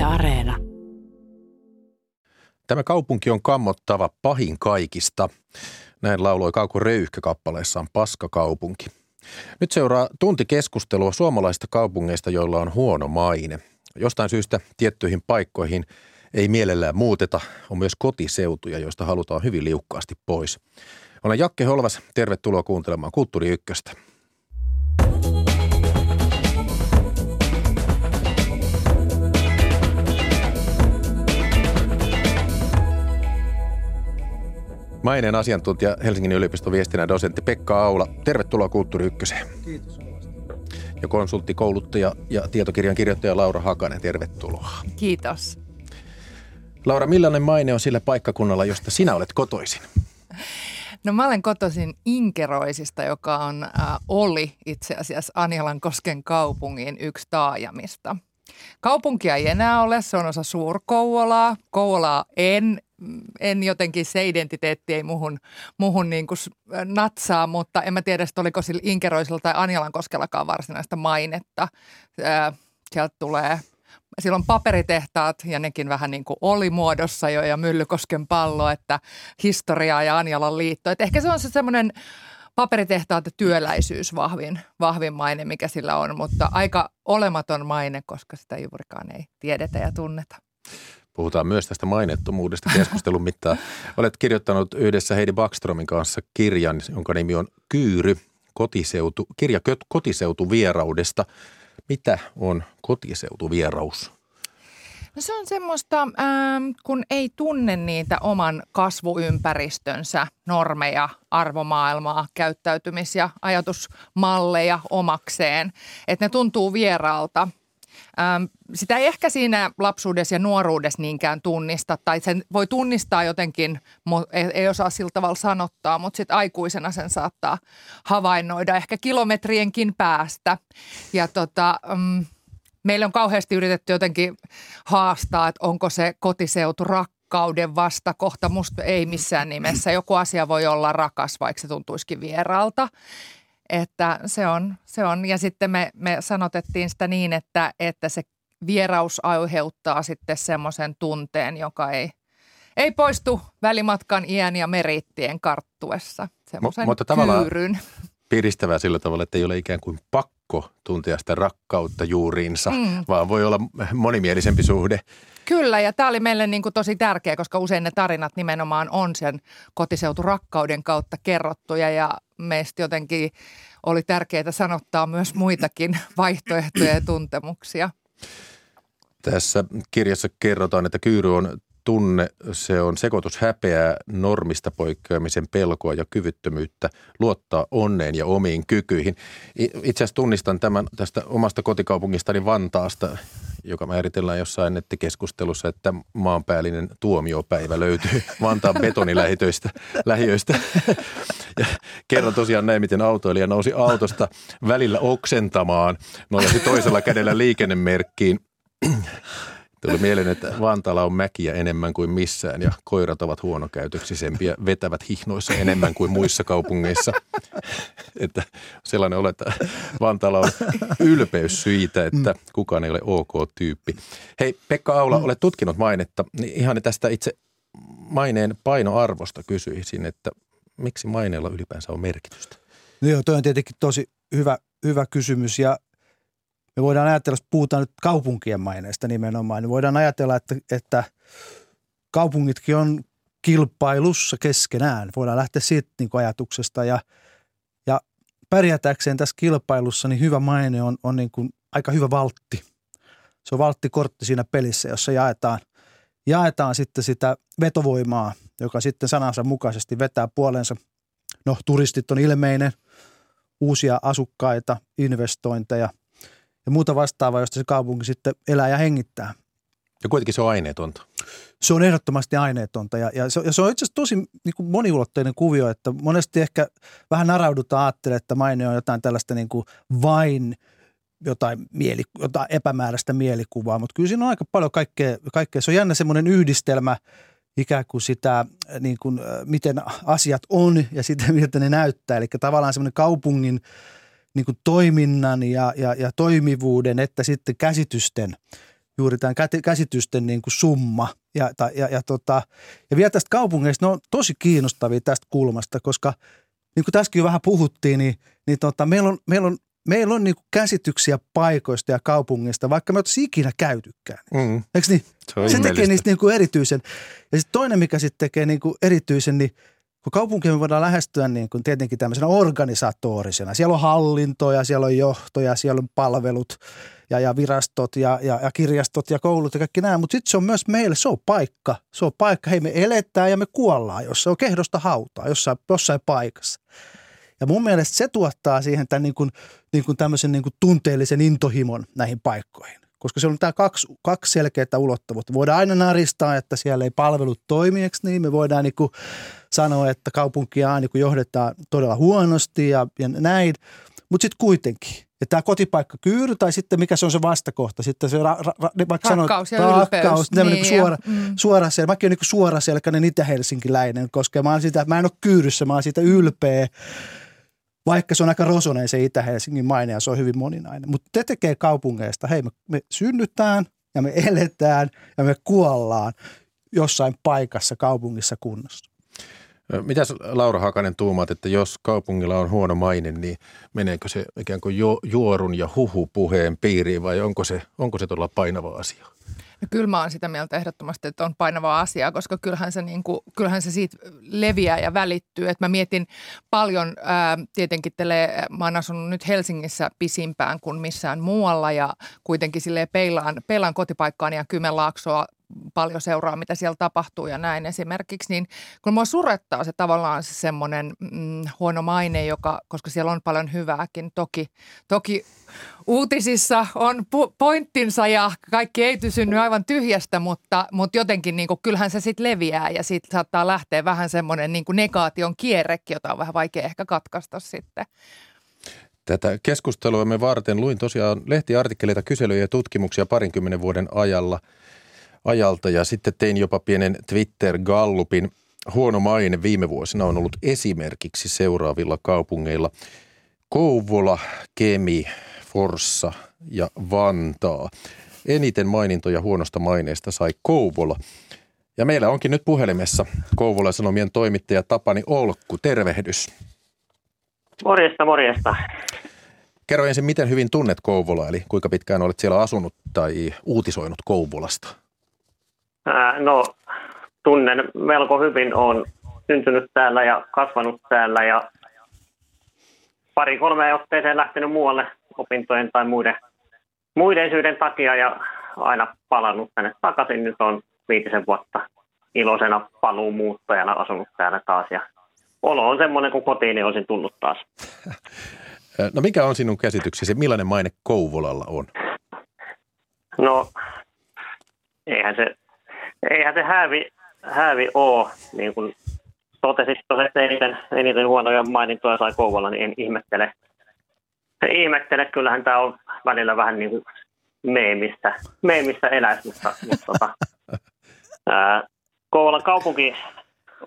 Yle Areena. Tämä kaupunki on kammottava pahin kaikista. Näin lauloi Kauko Röyhkä kappaleessaan Paskakaupunki. Nyt seuraa tunti keskustelua suomalaisista kaupungeista, joilla on huono maine. Jostain syystä tiettyihin paikkoihin ei mielellään muuteta. On myös kotiseutuja, joista halutaan hyvin liukkaasti pois. Olen Jakke Holvas. Tervetuloa kuuntelemaan Kulttuuri Ykköstä. Maineen asiantuntija Helsingin yliopiston viestinnän dosentti Pekka Aula. Tervetuloa Kulttuuri Ykköseen. Kiitos Ja konsultti, kouluttaja ja tietokirjan kirjoittaja Laura Hakanen, tervetuloa. Kiitos. Laura, millainen maine on sillä paikkakunnalla, josta sinä olet kotoisin? No mä olen kotoisin Inkeroisista, joka on, äh, oli itse asiassa Anjalankosken kaupungin yksi taajamista. Kaupunkia ei enää ole, se on osa Suur-Kouvolaa. Kouvolaa en, en jotenkin, se identiteetti ei muhun, muhun niin kuin natsaa, mutta en mä tiedä, oliko sillä Inkeroisilla tai Anjalankoskellakaan varsinaista mainetta. Sieltä tulee silloin paperitehtaat ja nekin vähän niin kuin oli muodossa jo ja Myllykosken pallo, että historiaa ja Anjalan liitto. Että ehkä se on se semmoinen paperitehtaat ja työläisyys vahvin, vahvin maine, mikä sillä on, mutta aika olematon maine, koska sitä juurikaan ei tiedetä ja tunneta. Puhutaan myös tästä mainettomuudesta keskustelun mittaan. Olet kirjoittanut yhdessä Heidi Backstromin kanssa kirjan, jonka nimi on Kyyry, kotiseutu, kirja kotiseutuvieraudesta. Mitä on kotiseutuvieraus? No se on semmoista, ähm, kun ei tunne niitä oman kasvuympäristönsä normeja, arvomaailmaa, käyttäytymis- ja ajatusmalleja omakseen. Että ne tuntuu vieraalta. Ähm, sitä ei ehkä siinä lapsuudessa ja nuoruudessa niinkään tunnista, tai sen voi tunnistaa jotenkin, ei, ei osaa sillä tavalla sanottaa, mutta sitten aikuisena sen saattaa havainnoida ehkä kilometrienkin päästä. Ja tota, mm, meillä on kauheasti yritetty jotenkin haastaa, että onko se kotiseutu rakkauden vastakohta. Musta ei missään nimessä. Joku asia voi olla rakas, vaikka se tuntuisikin vieraalta. Että se on, se on. Ja sitten me, me sanotettiin sitä niin, että, että se vieraus aiheuttaa sitten semmoisen tunteen, joka ei, ei poistu välimatkan iän ja merittien karttuessa. Semmoisen mutta tavallaan kyyryn. piristävää sillä tavalla, että ei ole ikään kuin pakko tuntea sitä rakkautta juuriinsa, mm. vaan voi olla monimielisempi suhde. Kyllä, ja tämä oli meille niin kuin tosi tärkeä, koska usein ne tarinat nimenomaan on sen kotiseuturakkauden kautta kerrottuja ja meistä jotenkin oli tärkeää sanottaa myös muitakin vaihtoehtoja ja tuntemuksia. Tässä kirjassa kerrotaan, että Kyyry on tunne, se on sekoitus häpeää, normista poikkeamisen pelkoa ja kyvyttömyyttä luottaa onneen ja omiin kykyihin. Itse asiassa tunnistan tämän tästä omasta kotikaupungistani Vantaasta, joka määritellään jossain nettikeskustelussa, että maanpäällinen tuomiopäivä löytyy Vantaan betonilähiöistä. lähiöistä. Ja kerron tosiaan näin, miten autoilija nousi autosta välillä oksentamaan, nojasi toisella kädellä liikennemerkkiin Tuli mieleen, että Vantaalla on mäkiä enemmän kuin missään ja koirat ovat huonokäytöksisempiä, vetävät hihnoissa enemmän kuin muissa kaupungeissa. että sellainen olet, että Vantaalla on ylpeys siitä, että kukaan ei ole ok-tyyppi. Hei Pekka Aula, olet tutkinut mainetta. Niin ihan tästä itse maineen painoarvosta kysyisin, että miksi maineella ylipäänsä on merkitystä? No joo, toi on tietenkin tosi hyvä, hyvä kysymys ja me voidaan ajatella, jos puhutaan nyt kaupunkien maineesta nimenomaan, niin voidaan ajatella, että, että kaupungitkin on kilpailussa keskenään. Voidaan lähteä siitä niin ajatuksesta ja, ja pärjätäkseen tässä kilpailussa, niin hyvä maine on, on niin kuin aika hyvä valtti. Se on valttikortti siinä pelissä, jossa jaetaan, jaetaan sitten sitä vetovoimaa, joka sitten sanansa mukaisesti vetää puolensa. No, turistit on ilmeinen, uusia asukkaita, investointeja – ja muuta vastaavaa, josta se kaupunki sitten elää ja hengittää. Ja kuitenkin se on aineetonta. Se on ehdottomasti aineetonta ja, ja, se, ja se on itse asiassa tosi niin kuin moniulotteinen kuvio, että monesti ehkä vähän naraudutaan ajattelemaan, että maine on jotain tällaista niin kuin vain jotain, mieli, jotain epämääräistä mielikuvaa, mutta kyllä siinä on aika paljon kaikkea, kaikkea. Se on jännä semmoinen yhdistelmä ikään kuin sitä, niin kuin, miten asiat on ja sitten miltä ne näyttää. Eli tavallaan semmoinen kaupungin niin kuin toiminnan ja, ja, ja toimivuuden että sitten käsitysten juuri tämän käsitysten niin kuin summa. Ja, ja, ja, ja, tota, ja vielä tästä kaupungeista, ne on tosi kiinnostavia tästä kulmasta, koska niin kuin tässäkin jo vähän puhuttiin, niin, niin tota, meillä on, meillä on meillä on niinku käsityksiä paikoista ja kaupungista, vaikka me oltaisiin ikinä käytykään. Mm. Eikö niin? Se, se tekee niistä niinku erityisen. Ja sitten toinen, mikä sitten tekee niinku erityisen, niin kun kaupunkia me voidaan lähestyä niin kuin tietenkin tämmöisenä organisatorisena. Siellä on hallintoja, siellä on johtoja, siellä on palvelut ja, ja virastot ja, ja, ja kirjastot ja koulut ja kaikki nämä. Mutta sitten se on myös meille, se on paikka. Se on paikka. Hei, me eletään ja me kuollaan, jos se on kehdosta hautaa jossain, jossain paikassa. Ja mun mielestä se tuottaa siihen tämän niin kuin, niin kuin tämmöisen niin kuin tunteellisen intohimon näihin paikkoihin. Koska se on tämä kaksi, kaksi selkeää ulottuvuutta. Voidaan aina naristaa, että siellä ei palvelut toimi, niin? Me voidaan niin kuin sanoa, että kaupunkia niin kuin johdetaan todella huonosti ja, ja näin. Mutta sitten kuitenkin. Ja tämä kotipaikka kyyry tai sitten mikä se on se vastakohta. Sitten se ra, ra, ra, vaikka rakkaus sanoo, ja rakkaus, niin niin suora, mm. suora sel, Mäkin olen niin suoraselkäinen itä-helsinkiläinen, koska mä, sitä, mä en ole kyyryssä, mä oon siitä ylpeä vaikka se on aika rosonen se Itä-Helsingin maine ja se on hyvin moninainen. Mutta te tekee kaupungeista, hei me, me synnytään ja me eletään ja me kuollaan jossain paikassa, kaupungissa, kunnassa. Mitäs Laura Hakanen tuumaat, että jos kaupungilla on huono maine, niin meneekö se ikään kuin juorun ja huhupuheen piiriin vai onko se, onko se todella painava asia? No kyllä mä oon sitä mieltä ehdottomasti, että on painava asia, koska kyllähän se, niin kuin, kyllähän se siitä leviää ja välittyy. Et mä mietin paljon, ää, tietenkin tele, mä oon asunut nyt Helsingissä pisimpään kuin missään muualla ja kuitenkin sille peilaan, peilaan kotipaikkaani ja Kymenlaaksoa paljon seuraa, mitä siellä tapahtuu ja näin esimerkiksi, niin kun mua surettaa se tavallaan se semmoinen mm, huono maine, joka, koska siellä on paljon hyvääkin. Toki, toki uutisissa on pointtinsa ja kaikki ei synny aivan tyhjästä, mutta, mutta jotenkin niin kuin, kyllähän se sitten leviää ja siitä saattaa lähteä vähän semmoinen niin negaation kierrekin, jota on vähän vaikea ehkä katkaista sitten. Tätä keskustelua me varten luin tosiaan lehtiartikkeleita, kyselyjä ja tutkimuksia parinkymmenen vuoden ajalla – ajalta ja sitten tein jopa pienen Twitter-gallupin. Huono maine viime vuosina on ollut esimerkiksi seuraavilla kaupungeilla Kouvola, Kemi, Forssa ja Vantaa. Eniten mainintoja huonosta maineesta sai Kouvola. Ja meillä onkin nyt puhelimessa Kouvola Sanomien toimittaja Tapani Olkku. Tervehdys. Morjesta, morjesta. Kerro ensin, miten hyvin tunnet Kouvola, eli kuinka pitkään olet siellä asunut tai uutisoinut Kouvolasta? No, tunnen melko hyvin. Olen syntynyt täällä ja kasvanut täällä ja pari kolme otteeseen lähtenyt muualle opintojen tai muiden, muiden syiden takia ja aina palannut tänne takaisin. Nyt on viitisen vuotta iloisena paluumuuttajana asunut täällä taas ja olo on semmoinen, kun kotiin olisin tullut taas. No mikä on sinun käsityksesi, millainen maine Kouvolalla on? No, eihän se eihän se häävi, häävi ole, niin kuin totesit että eniten, eniten huonoja mainintoja sai Kouvolla, niin en ihmettele. Ihmettele, kyllähän tämä on välillä vähän niin kuin meemistä, meemistä eläisi, mutta, mutta tota, ää, Kouvolan kaupunki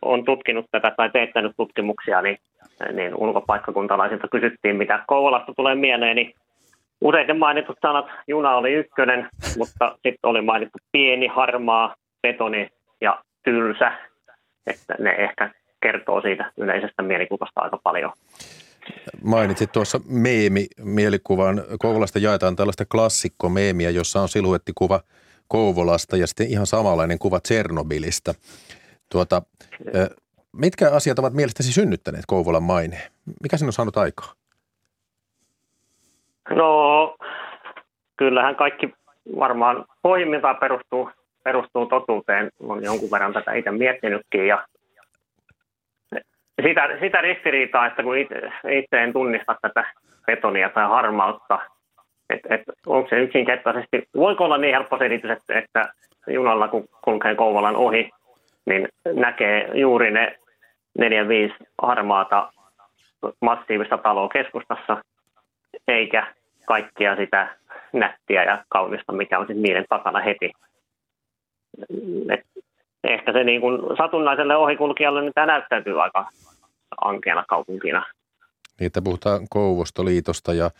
on tutkinut tätä tai teettänyt tutkimuksia, niin, niin ulkopaikkakuntalaisilta kysyttiin, mitä Kouvolasta tulee mieleen, niin useiten mainitut sanat, juna oli ykkönen, mutta sitten oli mainittu pieni, harmaa, betoni ja tylsä, että ne ehkä kertoo siitä yleisestä mielikuvasta aika paljon. Mainitsit tuossa meemi-mielikuvan. Kouvolasta jaetaan tällaista klassikko-meemiä, jossa on siluettikuva Kouvolasta ja sitten ihan samanlainen kuva Tsernobylistä. Tuota, mitkä asiat ovat mielestäsi synnyttäneet Kouvolan maineen? Mikä sinun on saanut aikaa? No, kyllähän kaikki varmaan pohjimmiltaan perustuu perustuu totuuteen. Olen jonkun verran tätä itse miettinytkin ja sitä, sitä ristiriitaa, että kun itse, itse en tunnista tätä betonia tai harmautta, että et, onko se yksinkertaisesti, voiko olla niin helppo selitys, että, että junalla kun kulkee Kouvolan ohi, niin näkee juuri ne neljä viisi harmaata massiivista taloa keskustassa, eikä kaikkia sitä nättiä ja kaunista, mikä on sitten niiden takana heti. Ehkä se niin kuin satunnaiselle ohikulkijalle niin tämä näyttäytyy aika ankeana kaupunkina. Niin, että puhutaan Kouvostoliitosta ja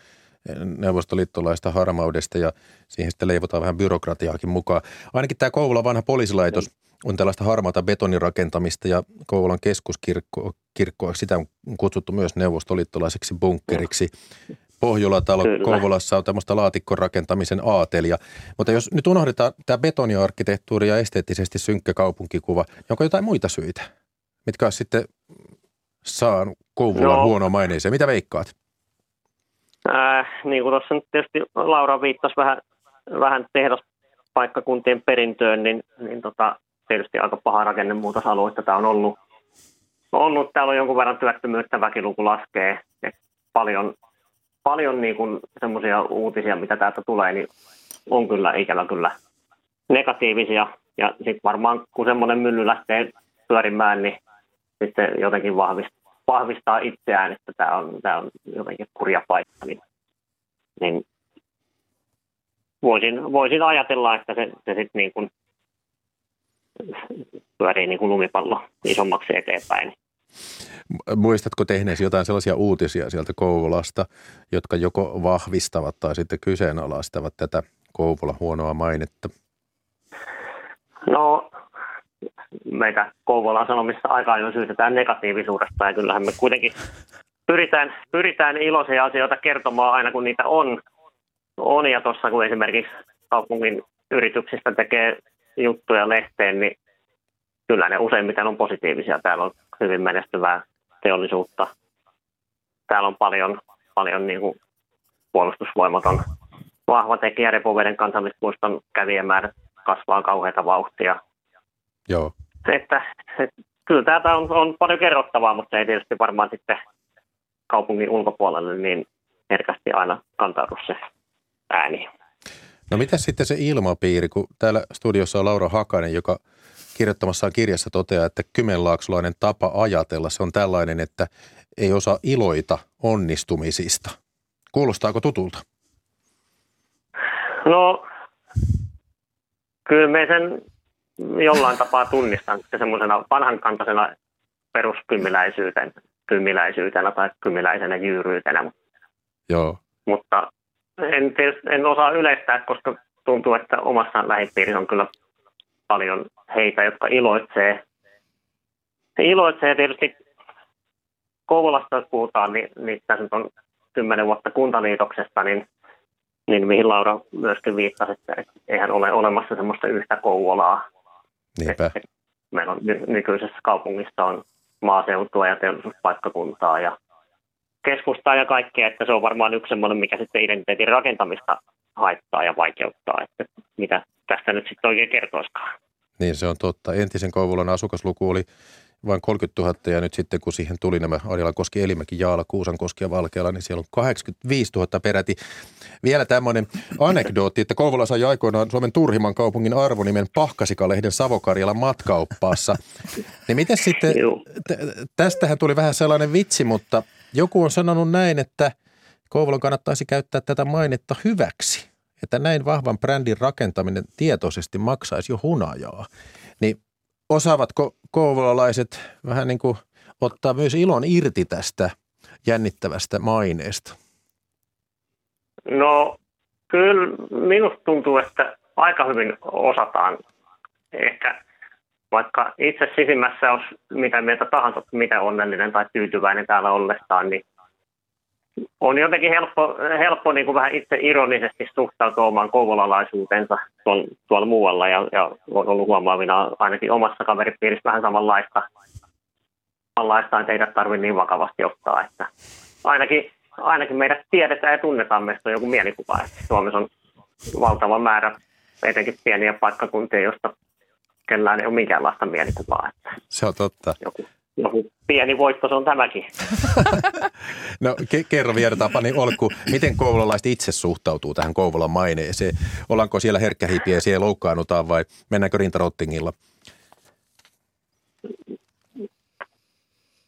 neuvostoliittolaista harmaudesta ja siihen sitten leivotaan vähän byrokratiaakin mukaan. Ainakin tämä Kouvolan vanha poliisilaitos on tällaista harmaata betonirakentamista ja Kouvolan keskuskirkko, kirkko, sitä on kutsuttu myös neuvostoliittolaiseksi bunkkeriksi. Pohjola-talo Kyllä. Kouvolassa on tämmöistä laatikkorakentamisen aatelia. Mutta jos nyt unohdetaan tämä betoniarkkitehtuuri ja esteettisesti synkkä kaupunkikuva, niin onko jotain muita syitä, mitkä olisi sitten saanut Kouvolan no. huono maineeseen? Mitä veikkaat? Äh, niin kuin tuossa nyt tietysti Laura viittasi vähän, vähän tehdaspaikkakuntien perintöön, niin, niin tota, tietysti aika paha rakennemuutosalueita tämä on ollut. ollut. Täällä on jonkun verran työttömyyttä, väkiluku laskee ja paljon, paljon niin kuin semmoisia uutisia, mitä täältä tulee, niin on kyllä ikävä kyllä negatiivisia. Ja sitten varmaan kun semmoinen mylly lähtee pyörimään, niin sitten jotenkin vahvistaa, itseään, että tämä on, tämä on jotenkin kurja paikka. Niin, niin voisin, voisin ajatella, että se, se sitten niin pyörii niin kuin lumipallo isommaksi eteenpäin. Muistatko tehneesi jotain sellaisia uutisia sieltä Kouvolasta, jotka joko vahvistavat tai sitten kyseenalaistavat tätä Kouvola huonoa mainetta? No, meitä Kouvolan sanomissa aika ajoin syytetään negatiivisuudesta ja kyllähän me kuitenkin pyritään, pyritään iloisia asioita kertomaan aina kun niitä on. on ja tuossa kun esimerkiksi kaupungin yrityksistä tekee juttuja lehteen, niin kyllä ne useimmiten on positiivisia. Täällä on hyvin menestyvää teollisuutta. Täällä on paljon, paljon niin kuin puolustusvoimaton vahva tekijä. Repoveden kansallispuiston kävijämäärät kasvaa kauheita vauhtia. Joo. Että, että kyllä täältä on, on paljon kerrottavaa, mutta se ei tietysti varmaan sitten kaupungin ulkopuolelle niin herkästi aina kantaudu se ääni. No mitä sitten se ilmapiiri, kun täällä studiossa on Laura Hakanen, joka kirjoittamassaan kirjassa toteaa, että kymenlaaksulainen tapa ajatella, se on tällainen, että ei osaa iloita onnistumisista. Kuulostaako tutulta? No, kyllä me sen jollain tapaa tunnistan semmoisena vanhankantaisena peruskymiläisyytenä tai kymiläisenä jyyryytenä. Joo. Mutta en, en osaa yleistää, koska tuntuu, että omassa lähipiirissä on kyllä paljon heitä, jotka iloitsee. He iloitsee tietysti Kouvolasta, jos puhutaan, niin, niin tässä on kymmenen vuotta kuntaliitoksesta, niin, niin mihin Laura myöskin viittasi, että eihän ole olemassa semmoista yhtä Kouvolaa. Niinpä. meillä on nykyisessä kaupungissa on maaseutua ja teollisuuspaikkakuntaa ja keskustaa ja kaikkea, että se on varmaan yksi semmoinen, mikä sitten identiteetin rakentamista haittaa ja vaikeuttaa, että mitä tästä nyt sitten oikein kertoisikaan. Niin se on totta. Entisen Kouvolan asukasluku oli vain 30 000 ja nyt sitten kun siihen tuli nämä Koski, Elimäki, Jaala, Kuusankoski ja Valkeala, niin siellä on 85 000 peräti. Vielä tämmöinen anekdootti, että Kouvola sai aikoinaan Suomen turhimman kaupungin arvonimen Pahkasikalehden Savokarjalan matkauppaassa. Niin miten sitten, t- tästähän tuli vähän sellainen vitsi, mutta joku on sanonut näin, että Kouvolan kannattaisi käyttää tätä mainetta hyväksi, että näin vahvan brändin rakentaminen tietoisesti maksaisi jo hunajaa. Niin osaavatko kouvolalaiset vähän niin kuin ottaa myös ilon irti tästä jännittävästä maineesta? No kyllä minusta tuntuu, että aika hyvin osataan. Ehkä vaikka itse sisimmässä olisi mitä mieltä tahansa, mitä onnellinen tai tyytyväinen täällä ollestaan, niin on jotenkin helppo, helppo niin kuin vähän itse ironisesti suhtautua omaan kouvolalaisuutensa tuolla, tuolla muualla ja, ja on ollut huomaavina ainakin omassa kaveripiirissä vähän samanlaista. Samanlaista ei teidät tarvitse niin vakavasti ottaa, että ainakin, ainakin meidät tiedetään ja tunnetaan meistä joku mielikuva, että Suomessa on valtava määrä etenkin pieniä paikkakuntia, joista kellään ei ole minkäänlaista mielikuvaa. Että Se on totta. Joku, joku pieni voitto se on tämäkin. no ke- kerro vielä Tapani Olkku, miten kouvolalaiset itse suhtautuu tähän Kouvolan maineeseen? Ollaanko siellä herkkähipiä ja siellä loukkaannutaan vai mennäänkö rintarottingilla?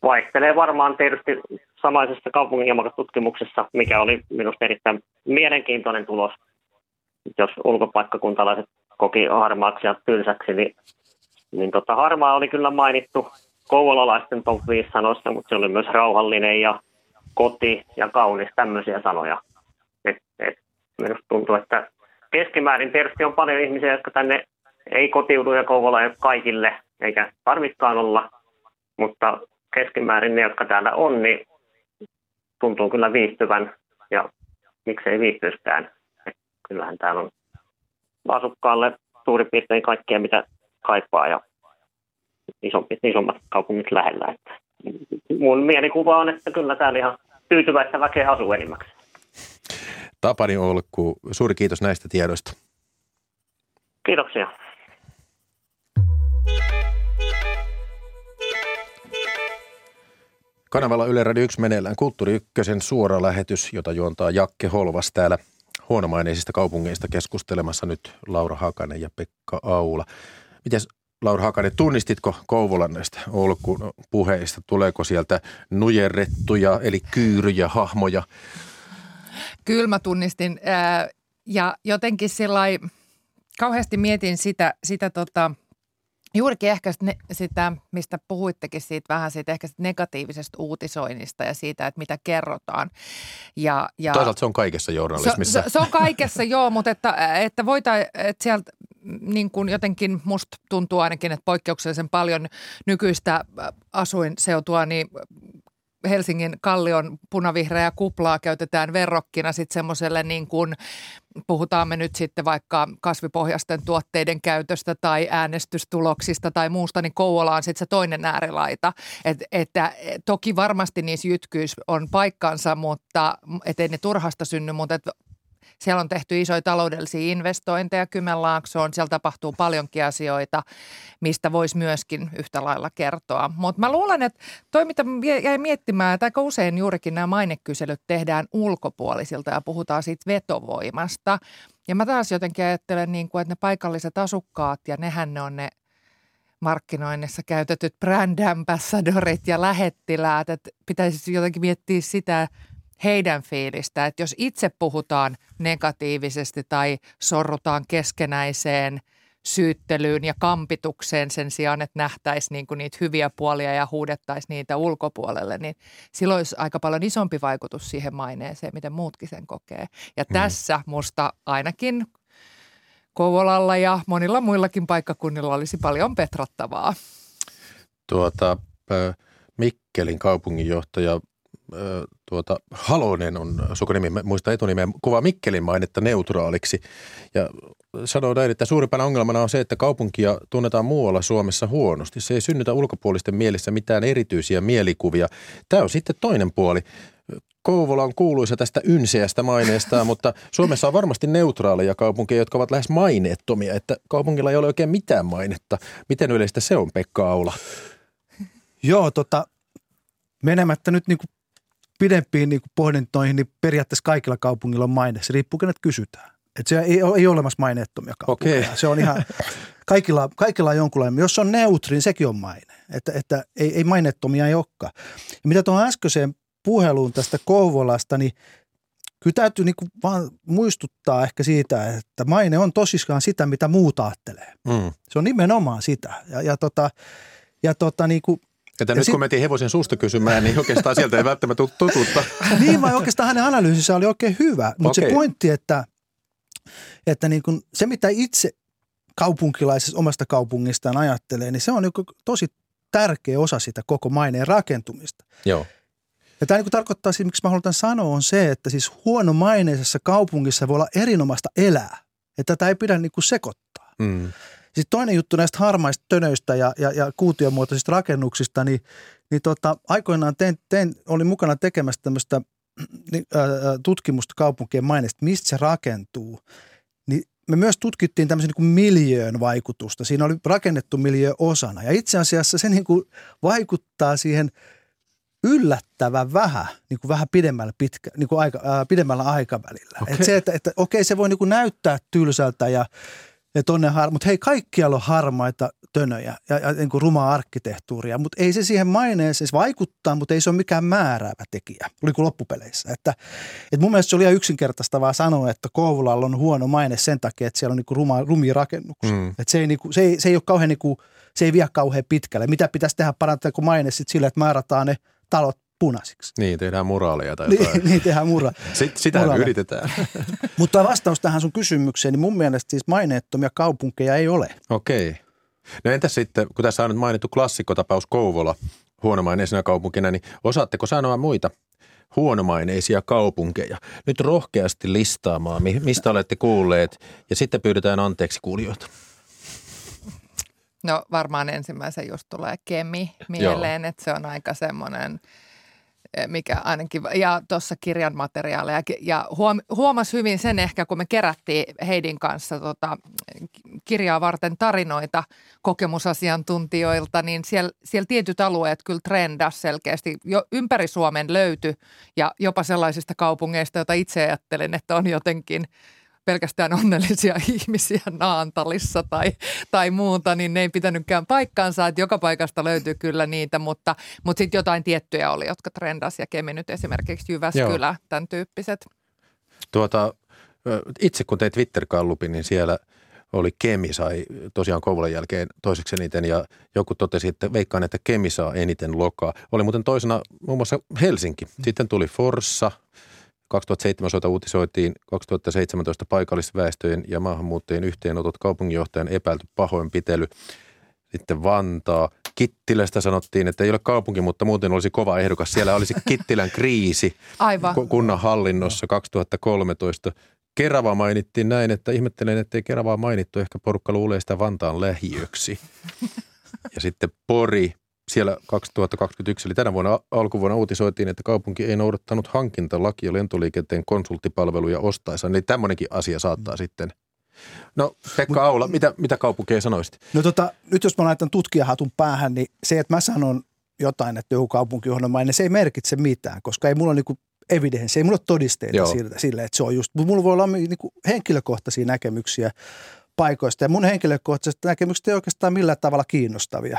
Vaihtelee varmaan tietysti samaisessa kaupungin tutkimuksessa, mikä oli minusta erittäin mielenkiintoinen tulos. Jos ulkopaikkakuntalaiset koki harmaaksi ja tylsäksi, niin, niin tota, harmaa oli kyllä mainittu kouvolalaisten top 5 sanoissa, mutta se oli myös rauhallinen ja koti ja kaunis, tämmöisiä sanoja. Et, et, minusta tuntuu, että keskimäärin tietysti on paljon ihmisiä, jotka tänne ei kotiudu ja Kouvola ei kaikille, eikä tarvitsekaan olla, mutta keskimäärin ne, jotka täällä on, niin tuntuu kyllä viihtyvän ja miksei viihtyisikään. kyllähän täällä on asukkaalle suurin piirtein kaikkea, mitä kaipaa ja isompi, isommat kaupungit lähellä. Että mun mielikuva on, että kyllä täällä ihan tyytyväistä väkeä asuu enimmäkseen. Tapani Olkku, suuri kiitos näistä tiedoista. Kiitoksia. Kanavalla Yle Radio 1 meneillään Kulttuuri Ykkösen suora lähetys, jota juontaa Jakke Holvas täällä huonomaineisista kaupungeista keskustelemassa nyt Laura Hakanen ja Pekka Aula. Miten Laura Hakanen, tunnistitko Kouvolan näistä Oulun puheista? Tuleeko sieltä nujerrettuja eli kyyryjä hahmoja? Kyllä mä tunnistin ja jotenkin sillä kauheasti mietin sitä, sitä tota, Juurikin ehkä sitä, mistä puhuittekin siitä vähän siitä ehkä siitä negatiivisesta uutisoinnista ja siitä, että mitä kerrotaan. Ja, ja Toisaalta se on kaikessa journalismissa. Se, se, se on kaikessa joo, mutta että, että voita, että sieltä niin kuin jotenkin musta tuntuu ainakin, että poikkeuksellisen paljon nykyistä asuinseutua niin Helsingin kallion punavihreä kuplaa käytetään verrokkina sitten semmoiselle niin kuin, puhutaan me nyt sitten vaikka kasvipohjaisten tuotteiden käytöstä tai äänestystuloksista tai muusta, niin Kouvola on sitten se toinen äärilaita. Et, että toki varmasti niissä jytkyys on paikkansa, mutta ettei ne turhasta synny, mutta et siellä on tehty isoja taloudellisia investointeja Kymenlaaksoon. Siellä tapahtuu paljonkin asioita, mistä voisi myöskin yhtä lailla kertoa. Mutta mä luulen, että toi mitä jäi miettimään, että aika usein juurikin nämä mainekyselyt tehdään ulkopuolisilta ja puhutaan siitä vetovoimasta. Ja mä taas jotenkin ajattelen, niin kuin, että ne paikalliset asukkaat ja nehän ne on ne markkinoinnissa käytetyt brand ambassadorit ja lähettiläät, että pitäisi jotenkin miettiä sitä, heidän fiilistä, että jos itse puhutaan negatiivisesti tai sorrutaan keskenäiseen syyttelyyn ja kampitukseen sen sijaan, että nähtäisiin niinku niitä hyviä puolia ja huudettaisiin niitä ulkopuolelle, niin silloin olisi aika paljon isompi vaikutus siihen maineeseen, miten muutkin sen kokee. Ja hmm. tässä musta ainakin Kouvolalla ja monilla muillakin paikkakunnilla olisi paljon petrattavaa. Tuota, Mikkelin kaupunginjohtaja tuota, Halonen on sukunimi, muista etunimeä, kuvaa Mikkelin mainetta neutraaliksi. Ja sanoo näin, että suurimpana ongelmana on se, että kaupunkia tunnetaan muualla Suomessa huonosti. Se ei synnytä ulkopuolisten mielissä mitään erityisiä mielikuvia. Tämä on sitten toinen puoli. Kouvola on kuuluisa tästä ynseästä maineestaan, mutta Suomessa on varmasti neutraaleja kaupunkeja, jotka ovat lähes maineettomia, että kaupungilla ei ole oikein mitään mainetta. Miten yleistä se on, Pekka Aula? Joo, tota, menemättä nyt niin kuin pidempiin niin pohdintoihin, niin periaatteessa kaikilla kaupungilla on maine. Se riippuu, kenet kysytään. Että se ei, ei ole olemassa maineettomia kaupunkeja. Okay. Se on ihan, kaikilla, kaikilla on jonkunlainen. Jos se on neutri, niin sekin on maine. Että, että ei, ei maineettomia ei olekaan. Ja mitä tuohon äskeiseen puheluun tästä Kouvolasta, niin kyllä täytyy niin kuin vaan muistuttaa ehkä siitä, että maine on tosissaan sitä, mitä muut ajattelee. Mm. Se on nimenomaan sitä. Ja, ja, tota, ja tota, niin kuin että ja nyt sit... kun mentiin hevosen suusta kysymään, niin oikeastaan sieltä ei välttämättä totuutta. niin vai oikeastaan hänen analyysinsä oli oikein hyvä. Mutta okay. se pointti, että, että niin kun se mitä itse kaupunkilaisessa omasta kaupungistaan ajattelee, niin se on niin tosi tärkeä osa sitä koko maineen rakentumista. Joo. Ja tämä niin tarkoittaa, siis, miksi mä haluan sanoa, on se, että siis huonomaineisessa kaupungissa voi olla erinomaista elää. Että tätä ei pidä niin kuin sekoittaa. Mm. Sitten toinen juttu näistä harmaista tönöistä ja, ja, ja kuutiomuotoisista rakennuksista, niin, niin tota, aikoinaan tein, tein, olin mukana tekemässä tämmöistä niin, tutkimusta kaupunkien maineesta, mistä se rakentuu. Niin me myös tutkittiin tämmöisen niin miljöön vaikutusta. Siinä oli rakennettu miljö osana. Ja itse asiassa se niin kuin vaikuttaa siihen yllättävän vähän, niin kuin vähän pidemmällä, pitkä, niin kuin aika, ää, pidemmällä aikavälillä. Okay. Et se, että, että okei, se voi niin kuin näyttää tylsältä ja ja tonne har- mutta hei, kaikkialla on harmaita tönöjä ja, ja niin kuin rumaa arkkitehtuuria, mutta ei se siihen maineeseen, se vaikuttaa, mutta ei se ole mikään määräävä tekijä, oli kuin loppupeleissä. Että, että mun mielestä se oli ihan yksinkertaistavaa sanoa, että Kouvolalla on huono maine sen takia, että siellä on niin kuin ruma, rumia rakennuksia. Mm. Että se, ei, niin kuin, se, ei, se ei ole kauhean, niin kuin, se ei vie kauhean pitkälle. Mitä pitäisi tehdä parantaa kuin maine sitten sillä, että määrätään ne talot punaisiksi. Niin, tehdään muraaleja tai Niin, jotain. niin tehdään mura. Sit, sitähän Muraaleja. yritetään. Mutta vastaus tähän sun kysymykseen, niin mun mielestä siis maineettomia kaupunkeja ei ole. Okei. No entäs sitten, kun tässä on nyt mainittu klassikkotapaus Kouvola huonomaineisena kaupunkina, niin osaatteko sanoa muita huonomaineisia kaupunkeja? Nyt rohkeasti listaamaan, mi- mistä olette kuulleet, ja sitten pyydetään anteeksi kuulijoita. No varmaan ensimmäisen just tulee Kemi mieleen, että se on aika semmoinen, mikä ainakin, ja tuossa kirjan materiaaleja, ja huom, huomas hyvin sen ehkä, kun me kerättiin Heidin kanssa tota, kirjaa varten tarinoita kokemusasiantuntijoilta, niin siellä, siellä tietyt alueet kyllä trendas selkeästi. Jo ympäri Suomen löytyi, ja jopa sellaisista kaupungeista, joita itse ajattelen, että on jotenkin pelkästään onnellisia ihmisiä Naantalissa tai, tai muuta, niin ne ei pitänytkään paikkaansa, että joka paikasta löytyy kyllä niitä, mutta, mutta sitten jotain tiettyjä oli, jotka trendas ja Kemi nyt esimerkiksi Jyväskylä, Joo. tämän tyyppiset. Tuota, itse kun tein Twitter-kallupin, niin siellä oli Kemi sai tosiaan Kouvolan jälkeen toiseksi eniten ja joku totesi, että veikkaan, että Kemi saa eniten lokaa. Oli muuten toisena muun muassa Helsinki. Sitten tuli Forssa, 2007 soita uutisoitiin 2017 paikallisväestöjen ja maahanmuuttajien yhteenotot kaupunginjohtajan epäilty pahoinpitely. Sitten Vantaa. Kittilästä sanottiin, että ei ole kaupunki, mutta muuten olisi kova ehdokas. Siellä olisi Kittilän kriisi Aivan. ku- kunnan hallinnossa 2013. Kerava mainittiin näin, että ihmettelen, ettei Keravaa mainittu. Ehkä porukka luulee sitä Vantaan lähiöksi. Ja sitten Pori, siellä 2021, eli tänä vuonna alkuvuonna uutisoitiin, että kaupunki ei noudattanut hankintalakia lentoliikenteen konsulttipalveluja ostaessa. Niin tämmöinenkin asia saattaa sitten. No Pekka Aula, mitä, mitä kaupunkeja sanoisit? No tota, nyt jos mä laitan tutkijahatun päähän, niin se, että mä sanon jotain, että joku kaupunki on huonomainen, se ei merkitse mitään, koska ei mulla ole niinku evidenssi, ei mulla ole todisteita Joo. sille, että se on just, mutta mulla voi olla niinku henkilökohtaisia näkemyksiä paikoista ja mun henkilökohtaiset näkemykset ei oikeastaan millään tavalla kiinnostavia.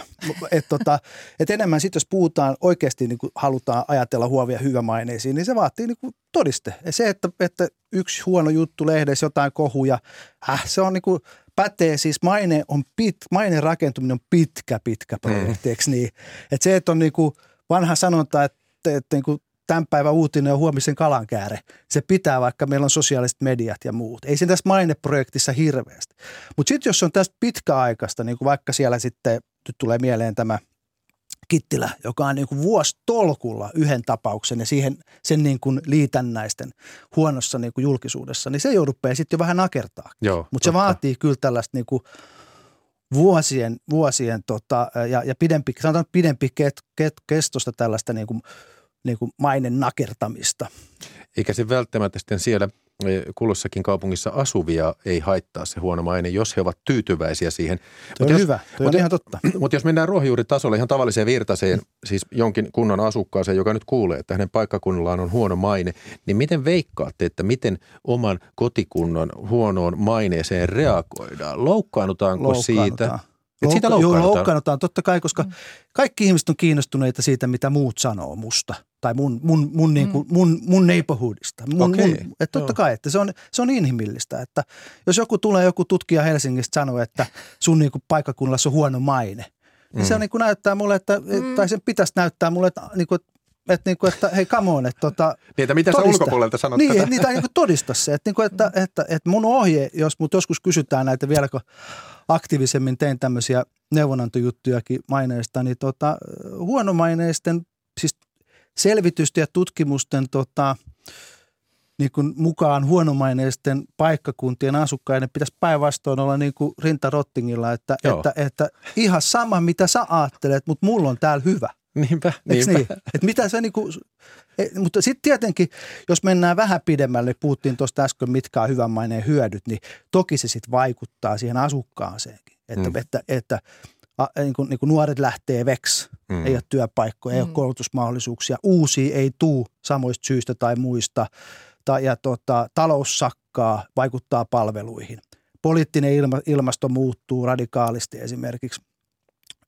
Et tota, et enemmän sitten, jos puhutaan oikeasti niin kuin halutaan ajatella huovia hyvämaineisiin, niin se vaatii niin kuin todiste. Ja se, että, että yksi huono juttu lehdessä, jotain kohuja, äh, se on niin kuin, pätee, siis maine, on pit, maine rakentuminen on pitkä, pitkä projekti, mm. niin? Et se, että on niin kuin vanha sanonta, että, että niin kuin tämän päivän uutinen on huomisen kalankääre. Se pitää, vaikka meillä on sosiaaliset mediat ja muut. Ei se tässä maineprojektissa hirveästi. Mutta sitten jos on tästä pitkäaikaista, niin kuin vaikka siellä sitten, nyt tulee mieleen tämä Kittilä, joka on niin kuin vuositolkulla yhden tapauksen ja siihen, sen niin kuin liitännäisten huonossa niin kuin julkisuudessa, niin se jo rupeaa sitten jo vähän nakertaa. Mutta se vaatii kyllä tällaista niin kuin vuosien, vuosien tota, ja, ja pidempi, sanotaan pidempi ket, ket, kestosta tällaista niin kuin, niin kuin mainen nakertamista. Eikä se välttämättä sitten siellä eh, kulloissakin kaupungissa asuvia ei haittaa se huono maine, jos he ovat tyytyväisiä siihen. Tuo on jos, hyvä, tuo on mut- ihan totta. Mutta jos mennään ruohonjuuritasolle ihan tavalliseen virtaseen, siis jonkin kunnan asukkaaseen, joka nyt kuulee, että hänen paikkakunnallaan on huono maine, niin miten veikkaatte, että miten oman kotikunnan huonoon maineeseen reagoidaan? Loukkaannutaanko siitä? Et siitä Loukka- Joo, loukkaannutaan? loukkaannutaan totta kai, koska kaikki ihmiset on kiinnostuneita siitä, mitä muut sanoo musta tai mun, mun, mun, niin kuin, mun, mun neighborhoodista. Mun, Okei, mun, että totta joo. kai, että se on, se on inhimillistä, että jos joku tulee, joku tutkija Helsingistä sanoo, että sun niin kuin paikkakunnalla on huono maine, niin se Mm. niin kuin näyttää mulle, että, Mm. tai sen pitäisi näyttää mulle, että, niin kuin, että, niin kuin, että hei come on, että tota, Niin, että mitä sä todista. ulkopuolelta sanot niin, tätä? Niin, tai niin todista se, että, niin kuin, että, että, että mun ohje, jos mut joskus kysytään näitä vieläkö aktiivisemmin tein tämmöisiä neuvonantojuttujakin maineista, niin tota, huonomaineisten, siis selvitysten ja tutkimusten tota, niin kuin mukaan huonomaineisten paikkakuntien asukkaiden pitäisi päinvastoin olla niin kuin Rinta Rottingilla, että, Joo. että, että ihan sama mitä sä ajattelet, mutta mulla on täällä hyvä. Niinpä, niinpä. niin? Et mitä se niinku, e, mutta sitten tietenkin, jos mennään vähän pidemmälle, puhuttiin tuosta äsken, mitkä on hyvän maineen hyödyt, niin toki se sitten vaikuttaa siihen asukkaaseenkin. Että, Mm. mm. että, että a, niin kuin, niin kuin nuoret lähtee veksi, Mm. mm. ei ole työpaikkoja, ei Mm. ole koulutusmahdollisuuksia, uusia ei tuu samoista syistä tai muista, tai, ja tota, talous sakkaa, vaikuttaa palveluihin. Poliittinen ilma, ilmasto muuttuu radikaalisti esimerkiksi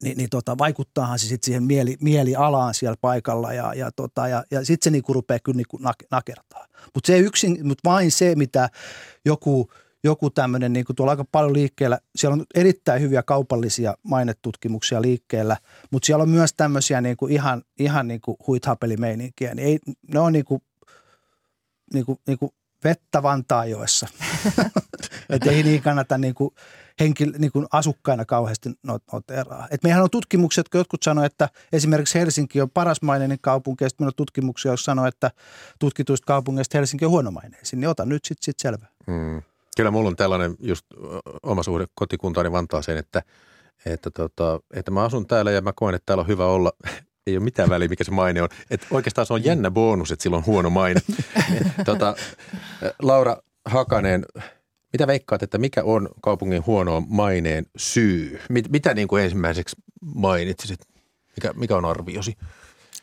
niin, niin tota, vaikuttaahan se sitten siihen mieli, mielialaan siellä paikalla ja, ja, tota, ja, ja sitten se niinku rupeaa kyllä niinku nak, nakertaa. Mutta se yksin, mut vain se, mitä joku, joku tämmöinen, niin kuin tuolla aika paljon liikkeellä, siellä on erittäin hyviä kaupallisia mainetutkimuksia liikkeellä, mutta siellä on myös tämmöisiä niin kuin ihan, ihan niin kuin huithapelimeininkiä, niin ei, ne on niin kuin, niin kuin, niin kuin vettä Vantaajoessa. että ei niin kannata niin kuin henkil, niin kuin asukkaina kauheasti noteraa. Et meillähän on tutkimukset, jotka jotkut sanoivat, että esimerkiksi Helsinki on parasmainen kaupunki, ja sitten on tutkimuksia, jotka sanoo, että tutkituista kaupungeista Helsinki on huonomaineisin, niin ota nyt sitten sit selvä. Hmm. Kyllä mulla on tällainen just oma suhde kotikuntaani Vantaaseen, että, että, tota, että mä asun täällä ja mä koen, että täällä on hyvä olla ei ole mitään väliä, mikä se maine on. Että oikeastaan se on jännä bonus, että sillä on huono maine. tota, Laura Hakanen, mitä veikkaat, että mikä on kaupungin huonoon maineen syy? Mit, mitä niin kuin ensimmäiseksi mainitsisit? Mikä, mikä on arviosi?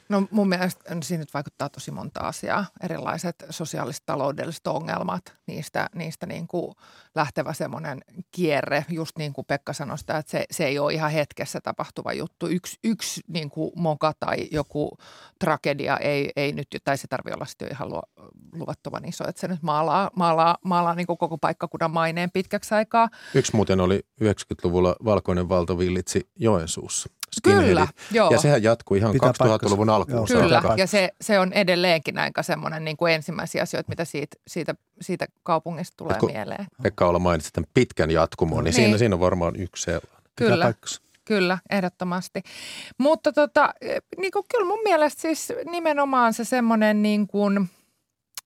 No mun mielestä siinä nyt vaikuttaa tosi monta asiaa. Erilaiset sosiaaliset taloudelliset ongelmat, niistä, niistä niin kuin lähtevä semmoinen kierre, just niin kuin Pekka sanoi sitä, että se, se ei ole ihan hetkessä tapahtuva juttu. Yksi, yksi niin kuin moka tai joku tragedia ei, ei nyt, tai se tarvitse olla sitten ihan lu, luvattoman iso, että se nyt maalaa, maalaa, maalaa niin kuin koko paikkakunnan maineen pitkäksi aikaa. Yksi muuten oli 90-luvulla valkoinen valto villitsi Joensuussa. Kyllä, joo. Ja sehän jatkuu ihan Pitää 2000-luvun alkuun. Kyllä, ja se, se on edelleenkin aika semmoinen niin kuin ensimmäisiä asioita, mitä siitä, siitä, siitä kaupungista tulee mieleen. Pekka olla mainitsi tämän pitkän jatkumon, niin, niin. Siinä, siinä on varmaan yksi sellainen. Kyllä. Kyllä, ehdottomasti. Mutta tota, niin kuin, kyllä mun mielestä siis nimenomaan se semmoinen niin kuin,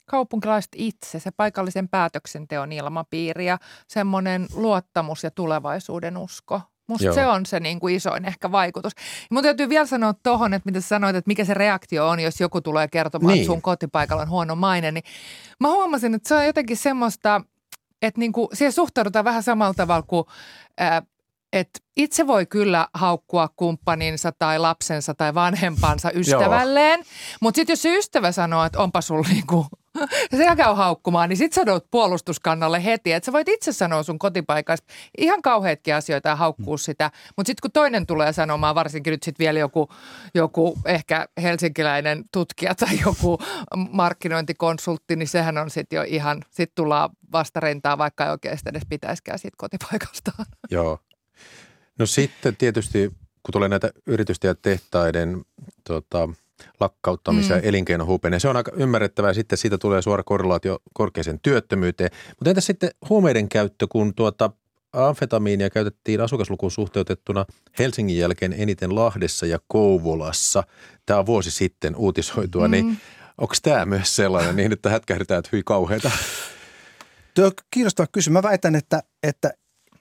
kaupunkilaiset itse, se paikallisen päätöksenteon ilmapiiri ja semmoinen luottamus ja tulevaisuuden usko Musta Joo. se on se niin kuin isoin ehkä vaikutus. Mutta täytyy vielä sanoa tuohon, että mitä sanoit, että mikä se reaktio on, jos joku tulee kertomaan, niin. että sun kotipaikalla on huono maine. Niin mä huomasin, että se on jotenkin semmoista, että niin kuin, siihen suhtaudutaan vähän samalla tavalla kuin ää, että itse voi kyllä haukkua kumppaninsa tai lapsensa tai vanhempansa ystävälleen, mutta sitten jos se ystävä sanoo, että onpa sulla niinku se käy haukkumaan, niin sit sanot puolustuskannalle heti, että sä voit itse sanoa sun kotipaikasta ihan kauheatkin asioita ja haukkuu mm. sitä. Mutta sitten kun toinen tulee sanomaan, varsinkin nyt sitten vielä joku, joku ehkä helsinkiläinen tutkija tai joku markkinointikonsultti, niin sehän on sitten jo ihan, sitten tullaan vastarintaa, vaikka ei oikeasti edes pitäisikään siitä kotipaikastaan. Joo. No sitten tietysti, kun tulee näitä yritysten ja tehtaiden tota, – lakkauttamisen mm. ja elinkeinohupeneen. Se on aika ymmärrettävää. Sitten siitä tulee suora korrelaatio korkeaseen työttömyyteen. Mutta entä sitten huumeiden käyttö, kun tuota amfetamiinia käytettiin asukaslukuun suhteutettuna Helsingin jälkeen eniten Lahdessa ja Kouvolassa. Tämä on vuosi sitten uutisoitua, niin mm. niin onko tämä myös sellainen niin, että hätkähdetään, että hyi kauheita? Tuo on kiinnostava kysymys. Mä väitän, että, että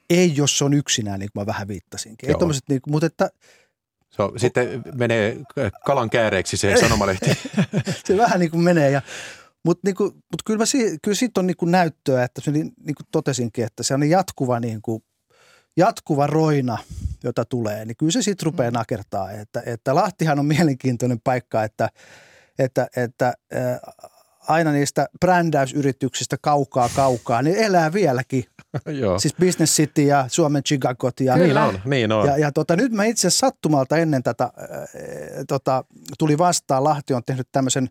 ei, jos se on yksinään, niin kuin mä vähän viittasinkin. Ei niin mutta että se on, sitten menee kalan kääreeksi se sanomalehti. se vähän niin kuin menee. Ja, mutta niin kuin, mut kyllä, kyllä siitä on niin kuin näyttöä, että se niin, niin kuin totesinkin, että se on jatkuva, niin kuin, jatkuva roina, jota tulee, niin kyllä se sitten rupeaa mm. nakertaa. Että, että Lahtihan on mielenkiintoinen paikka, että, että, että aina niistä brändäysyrityksistä kaukaa kaukaa, niin elää vieläkin. Joo. Siis Business City ja Suomen Chicagot. Ja, niin on, niin on. Ja, ja tota, nyt mä itse sattumalta ennen tätä äh, tota, tuli vastaan, Lahti on tehnyt tämmöisen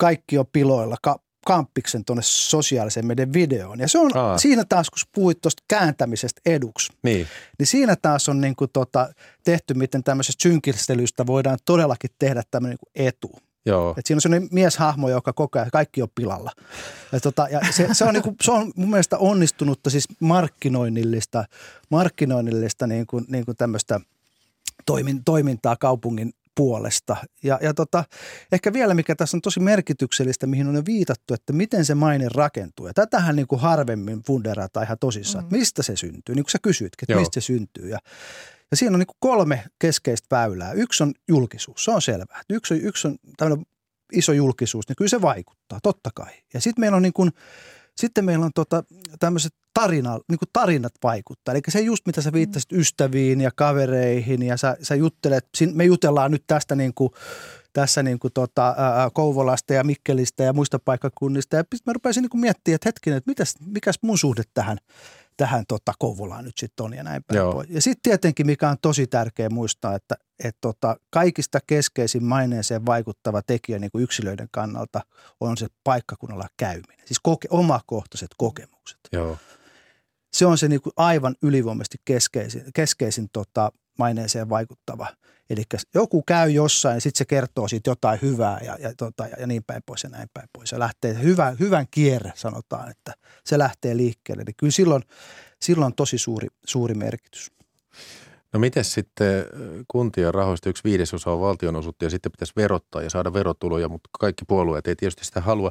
kaikki on piloilla, ka- kamppiksen tuonne sosiaalisen median videoon. Ja se on Aa. siinä taas, kun puhuit tuosta kääntämisestä eduksi, niin. niin siinä taas on niin kuin tota, tehty, miten tämmöisestä synkistelystä voidaan todellakin tehdä tämmöinen niin etu. Joo. Et siinä on sellainen mieshahmo, joka koko ajan, kaikki on pilalla. Ja, tota, ja se, se, on niinku, se on mun mielestä onnistunutta siis markkinoinnillista, markkinoinnillista niin kuin, niin kuin tämmöistä toimin, toimintaa kaupungin puolesta. Ja, ja tota, ehkä vielä, mikä tässä on tosi merkityksellistä, mihin on jo viitattu, että miten se maine rakentuu. Ja tätähän niin kuin harvemmin funderataan ihan tosissaan, mm. että mistä se syntyy. Niin kuin sä kysyitkin, että Joo. mistä se syntyy. Ja, ja siinä on niin kolme keskeistä väylää. Yksi on julkisuus, se on selvää. Yksi on, yksi on tämmöinen iso julkisuus, niin kyllä se vaikuttaa, totta kai. Ja sitten meillä on niin kuin, sitten meillä on tota, tämmöiset tarina, niin kuin tarinat vaikuttaa. Eli se just mitä sä viittasit ystäviin ja kavereihin ja sä, sä juttelet, me jutellaan nyt tästä niin kuin, tässä niin kuin tota, ää, Kouvolasta ja Mikkelistä ja muista paikkakunnista. Ja mä rupesin niin kuin miettimään, että hetkinen, että mitäs, mikäs mun suhde tähän tähän tota, Kouvolaan nyt sitten on ja näin päin Joo. Ja sitten tietenkin, mikä on tosi tärkeä muistaa, että et tota, kaikista keskeisin maineeseen vaikuttava tekijä niin kuin yksilöiden kannalta on se paikkakunnalla käyminen. Siis koke, omakohtaiset kokemukset. Joo. Se on se niin kuin aivan ylivoimaisesti keskeisin, keskeisin tota, maineeseen vaikuttava. Eli joku käy jossain ja sitten se kertoo siitä jotain hyvää ja, ja, tota, ja, niin päin pois ja näin päin pois. Ja lähtee hyvä, hyvän kierre, sanotaan, että se lähtee liikkeelle. Eli kyllä silloin, silloin on tosi suuri, suuri merkitys. No miten sitten kuntien rahoista yksi viidesosa on valtionosuutta ja sitten pitäisi verottaa ja saada verotuloja, mutta kaikki puolueet ei tietysti sitä halua.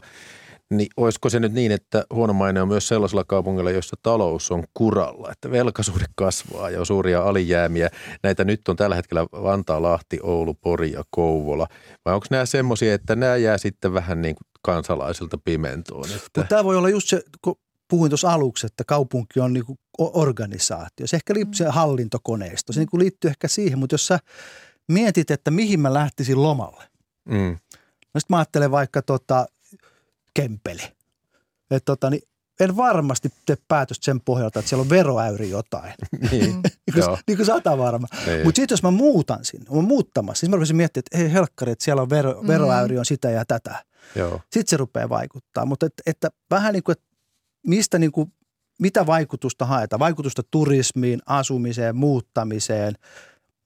Niin olisiko se nyt niin, että huono maine on myös sellaisella kaupungilla, jossa talous on kuralla, että velkasuhde kasvaa ja on suuria alijäämiä. Näitä nyt on tällä hetkellä Vantaa, Lahti, Oulu, Pori ja Kouvola. Vai onko nämä semmoisia, että nämä jää sitten vähän niin kuin kansalaisilta pimentoon? Että... Tämä voi olla just se, kun puhuin tuossa aluksi, että kaupunki on niin kuin organisaatio. Se ehkä liittyy mm. hallintokoneisto. Se niin kuin liittyy ehkä siihen, mutta jos sä mietit, että mihin mä lähtisin lomalle. Mm. No sitten mä ajattelen vaikka tota, Kempeli. Että tota, niin en varmasti tee päätöstä sen pohjalta, että siellä on veroäyri jotain. niin, niin, kuin, niin kuin sata varma. Niin. Mutta sitten jos mä muutan sinne, mä muuttamassa, niin mä rupesin miettimään, että hei helkkari, että siellä on vero, mm. veroäyri on sitä ja tätä. Sitten se rupeaa vaikuttaa. Mutta että, että vähän niin kuin, että mistä niin kuin, mitä vaikutusta haetaan? Vaikutusta turismiin, asumiseen, muuttamiseen,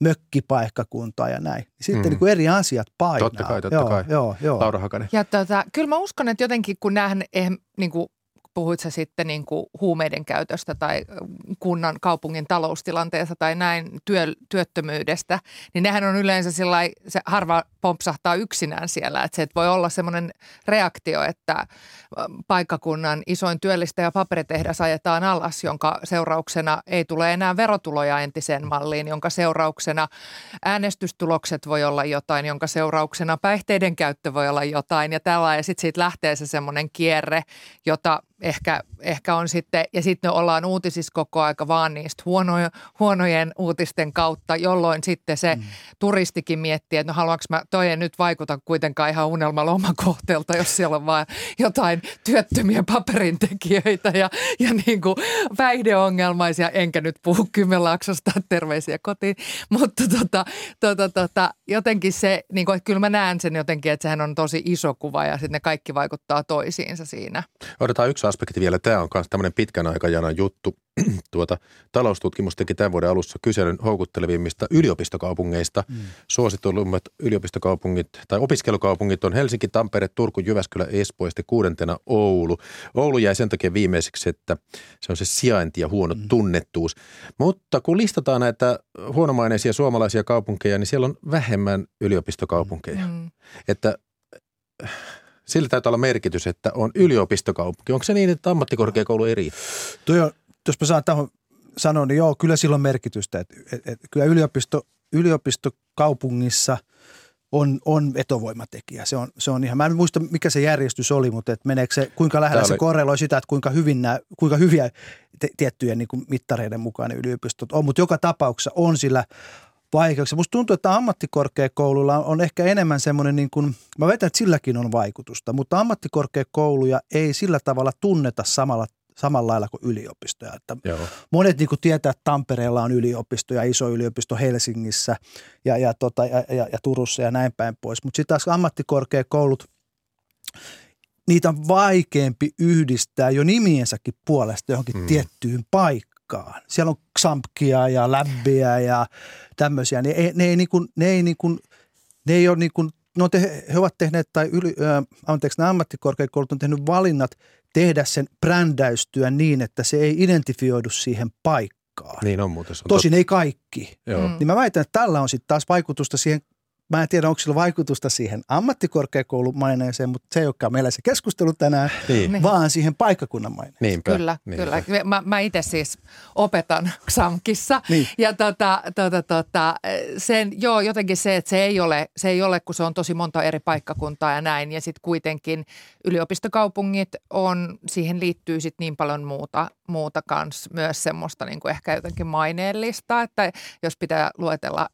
mökkipaikkakuntaa ja näin. Sitten mm. niin kuin eri asiat painaa. Totta kai, totta joo, kai. Joo, joo. Laura Hakanen. Ja tota, kyllä mä uskon, että jotenkin kun nähdään eh, niin kuin puhuit sä sitten niin kuin huumeiden käytöstä tai kunnan, kaupungin taloustilanteesta tai näin työ, työttömyydestä, niin nehän on yleensä sillä se harva pompsahtaa yksinään siellä. Että se että voi olla semmoinen reaktio, että paikkakunnan isoin työllistäjä paperitehdas ajetaan alas, jonka seurauksena ei tule enää verotuloja entiseen malliin, jonka seurauksena äänestystulokset voi olla jotain, jonka seurauksena päihteiden käyttö voi olla jotain ja tällä ja sitten siitä lähtee se semmoinen kierre, jota ehkä, ehkä on sitten, ja sitten me ollaan uutisissa koko aika vaan niistä huono, huonojen uutisten kautta, jolloin sitten se mm. turistikin miettii, että no haluanko mä, toi ei nyt vaikuta kuitenkaan ihan unelmalomakohteelta, jos siellä on vaan jotain työttömiä paperintekijöitä ja, ja niin kuin päihdeongelmaisia, enkä nyt puhu Kymenlaaksosta, terveisiä kotiin, mutta tota, tota, tota, jotenkin se, niin kuin, että kyllä mä näen sen jotenkin, että sehän on tosi iso kuva ja sitten ne kaikki vaikuttaa toisiinsa siinä. Otetaan yksi aspekti vielä. Tämä on myös tämmöinen pitkän aikajanan juttu. tuota, taloustutkimus teki tämän vuoden alussa kyselyn houkuttelevimmista yliopistokaupungeista. Mm. Suosituimmat yliopistokaupungit tai opiskelukaupungit on Helsinki, Tampere, Turku, Jyväskylä, Espoo ja sitten kuudentena Oulu. Oulu jäi sen takia viimeiseksi, että se on se sijainti ja huono mm. tunnettuus. Mutta kun listataan näitä huonomaineisia suomalaisia kaupunkeja, niin siellä on vähemmän yliopistokaupunkeja. Mm. Että sillä täytyy olla merkitys, että on yliopistokaupunki. Onko se niin, että ammattikorkeakoulu eri? Tuo on, jos mä saan tähän sanoa, niin joo, kyllä sillä on merkitystä. Et, et, et, kyllä yliopisto, yliopistokaupungissa on, on vetovoimatekijä. Se on, se on ihan, mä en muista mikä se järjestys oli, mutta et meneekö se, kuinka lähellä Tämä se oli... korreloi sitä, että kuinka, hyvin nämä, kuinka hyviä te, tiettyjen niin kuin mittareiden mukaan ne yliopistot on. Mutta joka tapauksessa on sillä vaikeuksia. Musta tuntuu, että ammattikorkeakoululla on ehkä enemmän semmoinen, niin kuin, mä väitän, että silläkin on vaikutusta, mutta ammattikorkeakouluja ei sillä tavalla tunneta samalla samalla lailla kuin yliopistoja. Että monet niin kuin tietää, että Tampereella on yliopisto ja iso yliopisto Helsingissä ja, ja, tota, ja, ja, ja Turussa ja näin päin pois. Mutta sitten taas ammattikorkeakoulut, niitä on vaikeampi yhdistää jo nimiensäkin puolesta johonkin mm. tiettyyn paikkaan paikkaan. Siellä on Xampkia ja Läbbiä ja tämmöisiä. Ne ei, ne ei, niin kuin, ne ei, niin kuin, ne ei ole niin kuin, no te, he ovat tehneet, tai yli, äh, anteeksi, nämä ammattikorkeakoulut on tehnyt valinnat tehdä sen brändäystyä niin, että se ei identifioidu siihen paikkaan. Niin on muuten. Se on Tosin tot... ei kaikki. Joo. Mm. Niin mä väitän, että tällä on sitten taas vaikutusta siihen Mä en tiedä, onko sillä vaikutusta siihen ammattikorkeakoulumaineeseen, mutta se ei olekaan meillä se keskustelu tänään, niin. vaan siihen paikkakunnan maineeseen. Niinpä, kyllä, niinpä. kyllä. Mä, mä itse siis opetan Xamkissa niin. ja tota, tota, tota, sen, joo, jotenkin se, että se ei, ole, se ei ole, kun se on tosi monta eri paikkakuntaa ja näin. Ja sitten kuitenkin yliopistokaupungit on, siihen liittyy sitten niin paljon muuta, muuta kans, myös semmoista niin kuin ehkä jotenkin maineellista, että jos pitää luetella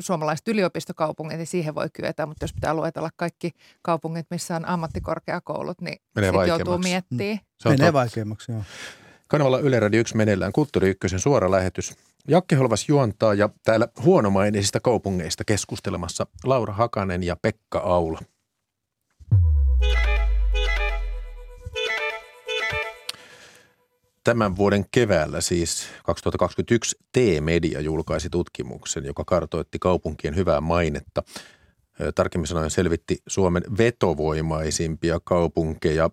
suomalaiset yliopistokaupungit, niin siihen voi kyetä, mutta jos pitää luetella kaikki kaupungit, missä on ammattikorkeakoulut, niin sitten joutuu miettimään. Mm. Se Menee vaikeammaksi, joo. Kanavalla Yle Radio 1 meneillään Kulttuuri Ykkösen suora lähetys. Jakke Holvas juontaa ja täällä huonomaineisista kaupungeista keskustelemassa Laura Hakanen ja Pekka Aula. Tämän vuoden keväällä siis 2021 T-Media julkaisi tutkimuksen, joka kartoitti kaupunkien hyvää mainetta. Tarkemmin sanoen selvitti Suomen vetovoimaisimpia kaupunkeja.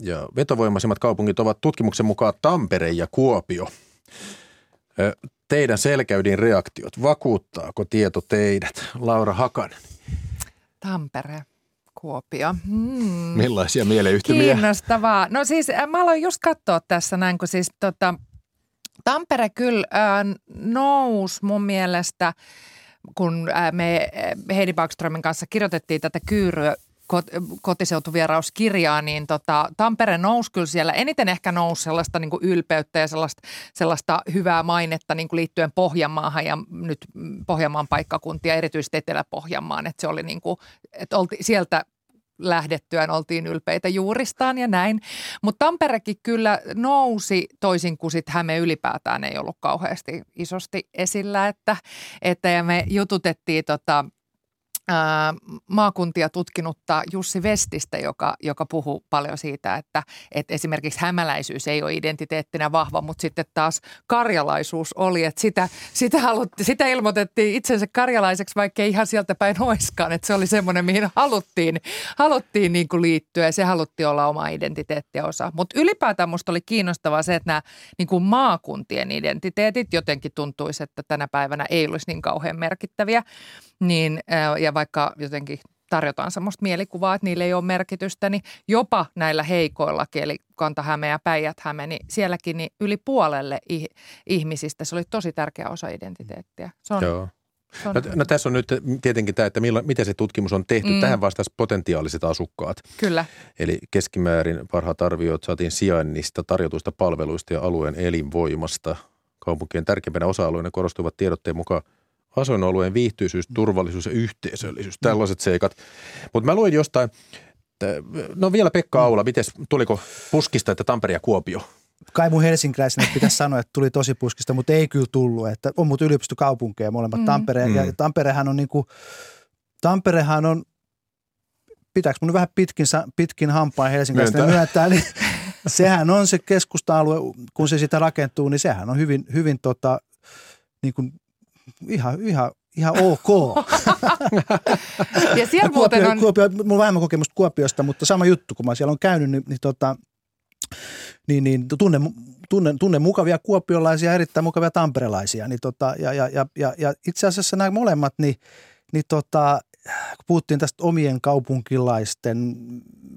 Ja vetovoimaisimmat kaupungit ovat tutkimuksen mukaan Tampere ja Kuopio. Teidän selkäydin reaktiot, vakuuttaako tieto teidät? Laura Hakanen. Tampere. Kuopio. Hmm. Millaisia mieleyhtymiä? Kiinnostavaa. No siis mä aloin just katsoa tässä näin, kun siis tota, Tampere kyllä äh, nousi mun mielestä, kun äh, me Heidi Backströmin kanssa kirjoitettiin tätä kyyryä kotiseutuvierauskirjaa, niin tota, Tampere nousi kyllä siellä. Eniten ehkä nousi sellaista niin ylpeyttä ja sellaista, sellaista hyvää mainetta niin kuin liittyen Pohjanmaahan ja nyt Pohjanmaan paikkakuntia, erityisesti Etelä-Pohjanmaan. Että se oli niin kuin, että olti, sieltä lähdettyään oltiin ylpeitä juuristaan ja näin. Mutta Tamperekin kyllä nousi toisin kuin sitten Häme ylipäätään ei ollut kauheasti isosti esillä, että, että ja me jututettiin tota, maakuntia tutkinutta Jussi Vestistä, joka, joka puhuu paljon siitä, että, että esimerkiksi hämäläisyys ei ole identiteettinä vahva, mutta sitten taas karjalaisuus oli, että sitä, sitä, halutti, sitä ilmoitettiin itsensä karjalaiseksi, vaikka ei ihan sieltä päin oiskaan, että se oli semmoinen, mihin haluttiin, haluttiin niin kuin liittyä ja se haluttiin olla oma identiteettiä osa. Mutta ylipäätään musta oli kiinnostavaa se, että nämä niin kuin maakuntien identiteetit jotenkin tuntuisi, että tänä päivänä ei olisi niin kauhean merkittäviä niin, ja vaikka jotenkin tarjotaan sellaista mielikuvaa, että niillä ei ole merkitystä, niin jopa näillä heikoilla, eli Kanta-Häme ja Päijät-Häme, niin sielläkin niin yli puolelle ihmisistä se oli tosi tärkeä osa identiteettiä. Se on, Joo. No, no tässä on nyt tietenkin tämä, että milla, miten se tutkimus on tehty. Mm. Tähän vastasi potentiaaliset asukkaat. Kyllä. Eli keskimäärin parhaat arviot saatiin sijainnista, tarjotuista palveluista ja alueen elinvoimasta. Kaupunkien tärkeimpänä osa-alueena korostuvat tiedotteen mukaan – asuinalueen viihtyisyys, turvallisuus ja yhteisöllisyys, tällaiset seikat. Mutta mä luin jostain, no vielä Pekka Aula, miten tuliko puskista, että Tampere ja Kuopio? Kai mun helsinkiläisenä pitäisi sanoa, että tuli tosi puskista, mutta ei kyllä tullut. Että on mut yliopistokaupunkeja molemmat. Mm. Tampere, mm. ja Tamperehan on niinku, Tamperehan on, pitääkö mun vähän pitkin, pitkin hampaan helsinkiläisenä myöntää, niin sehän on se keskusta-alue, kun se sitä rakentuu, niin sehän on hyvin, hyvin tota, niin kuin ihan, ihan, ihan ok. ja siellä Kuopio, muuten on... Kuopio, mulla on vähemmän kokemusta Kuopiosta, mutta sama juttu, kun mä siellä on käynyt, niin, niin, tota, niin, niin tunne, tunne, tunne mukavia kuopiolaisia, erittäin mukavia tamperelaisia. Niin tota, ja, ja, ja, ja, ja itse asiassa nämä molemmat, niin, niin tota, kun puhuttiin tästä omien kaupunkilaisten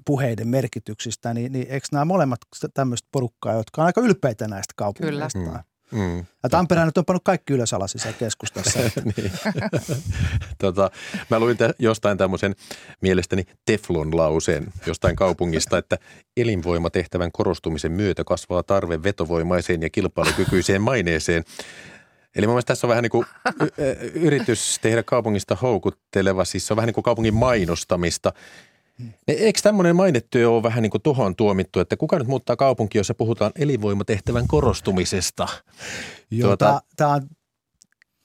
puheiden merkityksistä, niin, niin eikö nämä molemmat tämmöistä porukkaa, jotka on aika ylpeitä näistä kaupungeista? Kyllä. Mm. Mm, ja Tampere nyt on pannut kaikki ylös alas keskustassa. niin. tota, mä luin tä, jostain tämmöisen mielestäni Teflon-lauseen jostain kaupungista, että elinvoimatehtävän korostumisen myötä kasvaa tarve vetovoimaiseen ja kilpailukykyiseen maineeseen. Eli mun mielestä tässä on vähän niin kuin yritys tehdä kaupungista houkutteleva, siis se on vähän niin kuin kaupungin mainostamista – Eikö tämmöinen mainetyö ole vähän niin kuin tuhoon tuomittu, että kuka nyt muuttaa kaupunki, jossa puhutaan elinvoimatehtävän korostumisesta? Joo, tuota... tämä on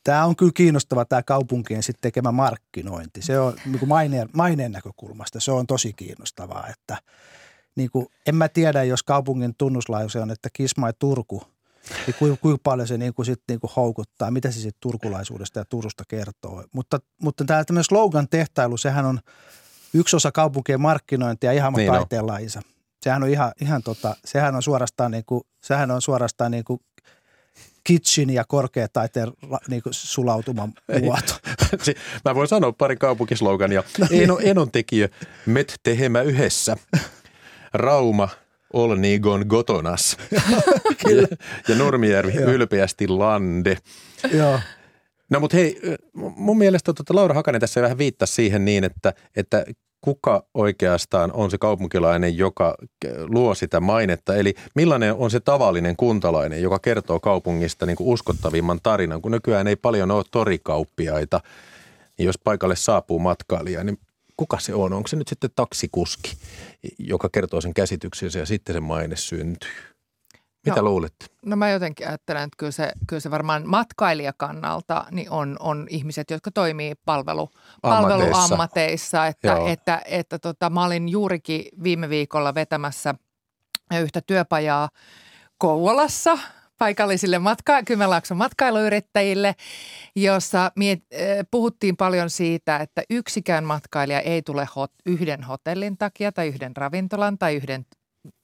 Tämä on kyllä kiinnostava tämä kaupunkien sitten tekemä markkinointi. Se on niin kuin maineen, maineen näkökulmasta, se on tosi kiinnostavaa, että niin kuin, en mä tiedä, jos kaupungin tunnuslause on, että Kisma ja Turku, niin kuinka, kuinka paljon se niin kuin sit niin kuin houkuttaa, mitä se sitten turkulaisuudesta ja Turusta kertoo. Mutta, mutta tämä tämmöinen slogan tehtailu, sehän on yksi osa kaupunkien markkinointia ihan niin taiteen lajinsa. Sehän on ihan, ihan tota, sehän on suorastaan niin kuin, sehän on suorastaan niin kuin kitchen ja korkeataiteen niin kuin sulautuman muoto. Mä voin sanoa pari kaupunkislogania. No, niin. Eno, enon tekijä, met tehemä yhdessä. Rauma, Olnigon gotonas. ja, ja Nurmijärvi ylpeästi lande. Joo. No mutta hei, mun mielestä tuota, Laura Hakanen tässä vähän viittasi siihen niin, että, että kuka oikeastaan on se kaupunkilainen, joka luo sitä mainetta. Eli millainen on se tavallinen kuntalainen, joka kertoo kaupungista niin kuin uskottavimman tarinan, kun nykyään ei paljon ole torikauppiaita. Niin jos paikalle saapuu matkailija, niin kuka se on? Onko se nyt sitten taksikuski, joka kertoo sen käsityksensä ja sitten se maine syntyy? Mitä no, luulet? No mä jotenkin ajattelen, että kyllä se, kyllä se varmaan matkailijakannalta niin on, on ihmiset, jotka toimii palvelu, palveluammateissa. Että, että, että, että tota, mä olin juurikin viime viikolla vetämässä yhtä työpajaa Kouvolassa paikallisille matka- Kymenlaakson matkailuyrittäjille, jossa miet, puhuttiin paljon siitä, että yksikään matkailija ei tule hot, yhden hotellin takia tai yhden ravintolan tai yhden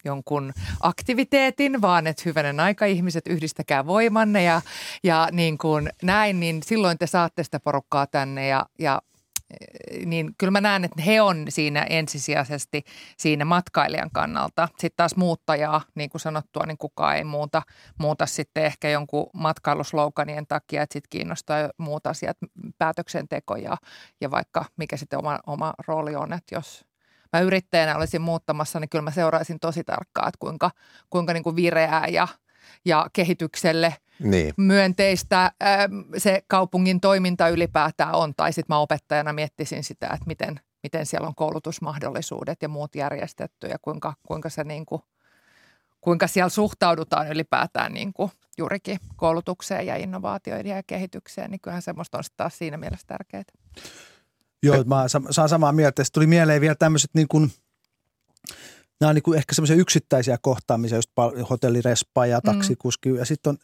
jonkun aktiviteetin, vaan että hyvänen aika ihmiset yhdistäkää voimanne ja, ja niin kuin näin, niin silloin te saatte sitä porukkaa tänne ja, ja niin kyllä mä näen, että he on siinä ensisijaisesti siinä matkailijan kannalta. Sitten taas muuttajaa, niin kuin sanottua, niin kukaan ei muuta, muuta sitten ehkä jonkun matkailusloukanien takia, että sitten kiinnostaa muut asiat, päätöksenteko ja, ja vaikka mikä sitten oma, oma rooli on, että jos mä yrittäjänä olisin muuttamassa, niin kyllä mä seuraisin tosi tarkkaan, että kuinka, kuinka niin kuin vireää ja, ja kehitykselle – niin. myönteistä ähm, se kaupungin toiminta ylipäätään on. Tai sitten mä opettajana miettisin sitä, että miten, miten siellä on koulutusmahdollisuudet ja muut järjestetty ja kuinka, kuinka, se niin kuin, kuinka siellä suhtaudutaan ylipäätään niin kuin juurikin koulutukseen ja innovaatioiden ja kehitykseen. Niin kyllähän semmoista on taas siinä mielessä tärkeää. Joo, mä saan samaa mieltä. Sitten tuli mieleen vielä tämmöiset niin kuin – nämä on niin kuin ehkä semmoisia yksittäisiä kohtaamisia, just hotellirespa ja mm. taksikuski. Mm. Ja sitten on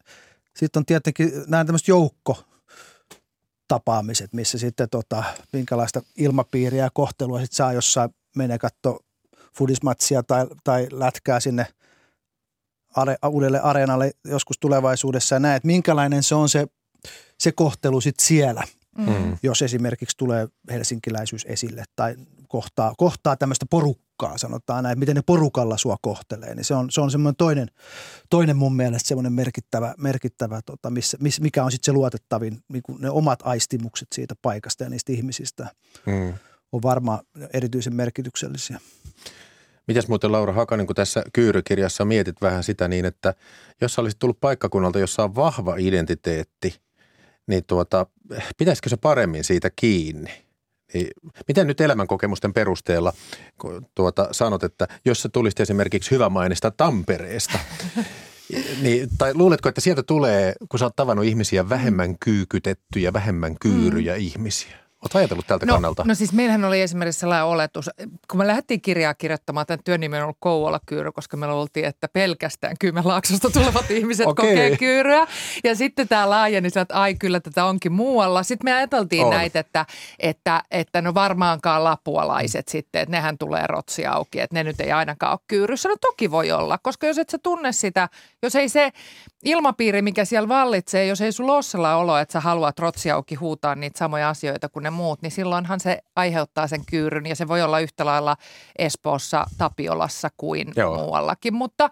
sitten on tietenkin nämä tämmöiset joukko tapaamiset, missä sitten tota, minkälaista ilmapiiriä ja kohtelua sitten saa jossain menee katsoa fudismatsia tai, tai lätkää sinne are, uudelle areenalle joskus tulevaisuudessa ja näet, minkälainen se on se, se kohtelu sitten siellä – mm. jos esimerkiksi tulee helsinkiläisyys esille tai kohtaa, kohtaa tämmöistä porukkaa, sanotaan näin, miten ne porukalla sua kohtelee, niin se on, se on semmoinen toinen, toinen mun mielestä semmoinen merkittävä, merkittävä tota, missä, miss, mikä on sitten se luotettavin, niin ne omat aistimukset siitä paikasta ja niistä ihmisistä mm. on varmaan erityisen merkityksellisiä. Mitäs muuten Laura Hakanen, kun tässä kyyrykirjassa mietit vähän sitä niin, että jos olisit tullut paikkakunnalta, jossa on vahva identiteetti – niin tuota, pitäisikö se paremmin siitä kiinni? Niin, miten nyt elämänkokemusten perusteella tuota, sanot, että jos sä tulisit esimerkiksi hyvä mainista Tampereesta, niin, tai luuletko, että sieltä tulee, kun sä oot tavannut ihmisiä, vähemmän kyykytettyjä, vähemmän kyyryjä mm. ihmisiä? Oletko ajatellut tältä no, kannalta? No siis meillähän oli esimerkiksi sellainen oletus, kun me lähdettiin kirjaa kirjoittamaan, tämän työn nimi on ollut Kouvola kyyry, koska me oltiin, että pelkästään Kymenlaaksosta tulevat ihmiset okay. kokee kyyryä. Ja sitten tämä laajeni, että ai kyllä tätä onkin muualla. Sitten me ajateltiin on. näitä, että, että, että no varmaankaan lapualaiset sitten, että nehän tulee rotsi auki, että ne nyt ei ainakaan ole kyyryssä. No toki voi olla, koska jos et sä tunne sitä, jos ei se ilmapiiri, mikä siellä vallitsee, jos ei sulla ole sellainen olo, että sä haluat rotsi auki huutaa niitä samoja asioita kuin ne muut, niin silloinhan se aiheuttaa sen kyyryn ja se voi olla yhtä lailla Espoossa, Tapiolassa kuin Joo. muuallakin. Mutta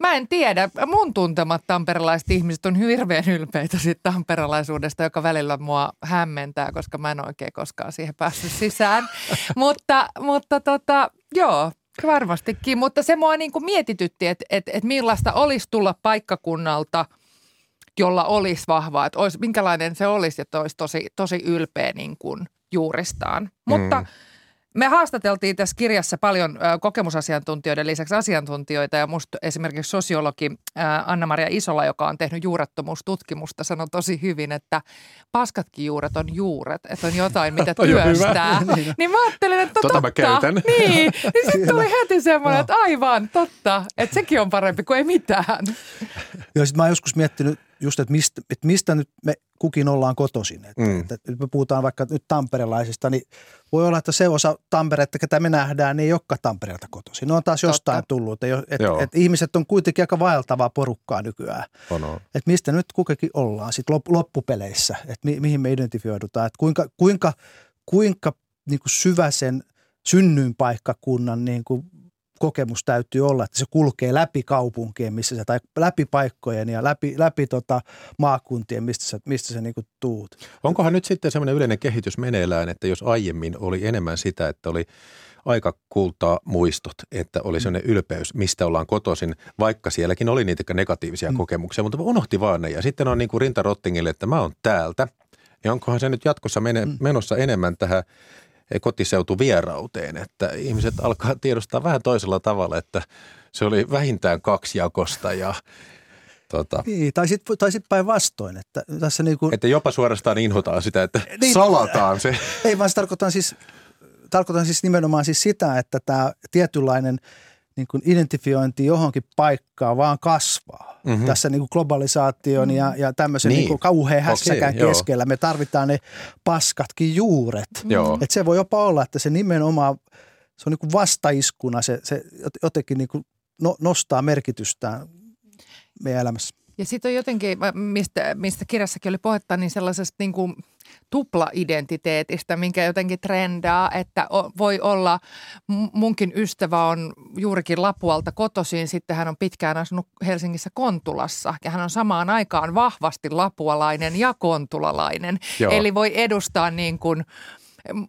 mä en tiedä, mun tuntemat tamperelaiset ihmiset on hirveän ylpeitä siitä tamperelaisuudesta, joka välillä mua hämmentää, koska mä en oikein koskaan siihen päässyt sisään. mutta, mutta tota, joo, Varmastikin, mutta se mua niin kuin mietitytti, että, että, että millaista olisi tulla paikkakunnalta – jolla olisi vahvaa, että olisi, minkälainen se olisi, että olisi tosi, tosi ylpeä niin kuin juuristaan. Mm. Mutta me haastateltiin tässä kirjassa paljon kokemusasiantuntijoiden lisäksi asiantuntijoita ja musta esimerkiksi sosiologi Anna-Maria Isola, joka on tehnyt juurettomuustutkimusta, sanoi tosi hyvin, että paskatkin juuret on juuret, että on jotain, mitä työstää. niin, niin mä ajattelin, että tota totta. Mä niin, niin sitten tuli heti semmoinen, että aivan totta, että sekin on parempi kuin ei mitään. Joo, sitten mä oon joskus miettinyt just, että mistä, että mistä nyt me kukin ollaan kotoisin. Että, mm. että nyt me puhutaan vaikka nyt tamperelaisista, niin voi olla, että se osa Tamperetta, ketä me nähdään, niin ei olekaan Tampereelta kotoisin. Ne on taas Totta. jostain tullut. Että, että, että ihmiset on kuitenkin aika vaeltavaa porukkaa nykyään. On, on. Että mistä nyt kuitenkin ollaan sitten loppupeleissä, että mi, mihin me identifioidutaan. Että kuinka, kuinka, kuinka niin kuin syvä sen synnyinpaikkakunnan niin kuin kokemus täytyy olla, että se kulkee läpi kaupunkien, missä se, tai läpi paikkojen ja läpi, läpi tota maakuntien, mistä sä, mistä sä niinku tuut. Onkohan nyt sitten semmoinen yleinen kehitys meneillään, että jos aiemmin oli enemmän sitä, että oli aika kultaa muistot, että oli sellainen ylpeys, mistä ollaan kotoisin, vaikka sielläkin oli niitä negatiivisia mm. kokemuksia, mutta unohti vaan ne. Ja sitten on niin kuin Rinta Rottingille, että mä oon täältä. Ja onkohan se nyt jatkossa mene, mm. menossa enemmän tähän kotiseutuvierauteen, että ihmiset alkaa tiedostaa vähän toisella tavalla, että se oli vähintään kaksijakosta ja Tota. Niin, tai sitten tai sit päinvastoin. Että, tässä niinku, että jopa suorastaan inhotaan sitä, että niin, salataan se. Ei vaan se tarkoitan siis, tarkoitan siis nimenomaan siis sitä, että tämä tietynlainen niin kuin identifiointi johonkin paikkaan vaan kasvaa. Mhm. Mm-hmm. Tässä niin kuin globalisaation ja, ja tämmöisen Niin. niin. niin kauhean hässäkään joo. keskellä. Me tarvitaan ne paskatkin juuret. Joo. Et se voi jopa olla, että se nimenomaan, se on niin kuin vastaiskuna, se, se jotenkin niin kuin no, nostaa merkitystään meidän elämässä. Ja sitten on jotenkin, mistä, mistä kirjassakin oli puhetta, niin sellaisesta niin kuin tupla-identiteetistä, minkä jotenkin trendaa, että voi olla, munkin ystävä on juurikin Lapualta kotoisin, sitten hän on pitkään asunut Helsingissä Kontulassa ja hän on samaan aikaan vahvasti lapualainen ja kontulalainen. Joo. Eli voi edustaa niin kuin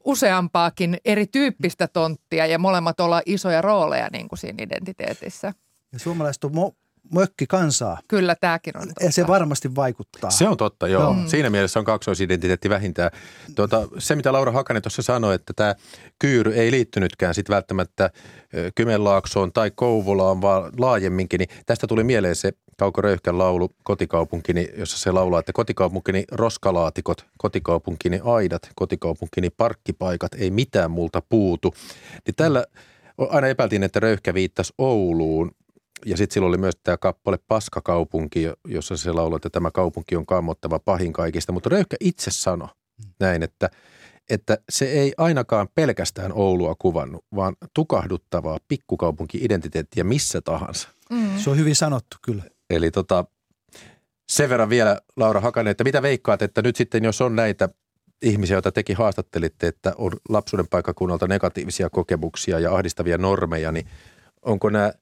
useampaakin erityyppistä tonttia ja molemmat olla isoja rooleja niin kuin siinä identiteetissä. Ja suomalaiset on mo- mökkikansaa. Kyllä tämäkin on totta. Ja se varmasti vaikuttaa. Se on totta, joo. Joo. Siinä mielessä on kaksoisidentiteetti vähintään. Tuota, se, mitä Laura Hakanen tuossa sanoi, että tämä kyyry ei liittynytkään sit välttämättä Kymenlaaksoon tai Kouvolaan, vaan laajemminkin, niin tästä tuli mieleen se Kauko Röyhkän laulu Kotikaupunkini, jossa se laulaa, että kotikaupunkini roskalaatikot, kotikaupunkini aidat, kotikaupunkini parkkipaikat, ei mitään multa puutu. Niin tällä aina epäiltiin, että Röyhkä viittasi Ouluun, ja sitten silloin oli myös tämä kappale Paskakaupunki, jo- jossa se lauloi, että tämä kaupunki on kammottava pahin kaikista. Mutta Röyhkä itse sanoi näin, että, että se ei ainakaan pelkästään Oulua kuvannut, vaan tukahduttavaa pikkukaupunki-identiteettiä missä tahansa. Mm. Se on hyvin sanottu kyllä. Eli tota, sen verran vielä Laura Hakanen, että mitä veikkaat, että nyt sitten jos on näitä ihmisiä, joita tekin haastattelitte, että on lapsuuden paikkakunnalta negatiivisia kokemuksia ja ahdistavia normeja, niin onko nämä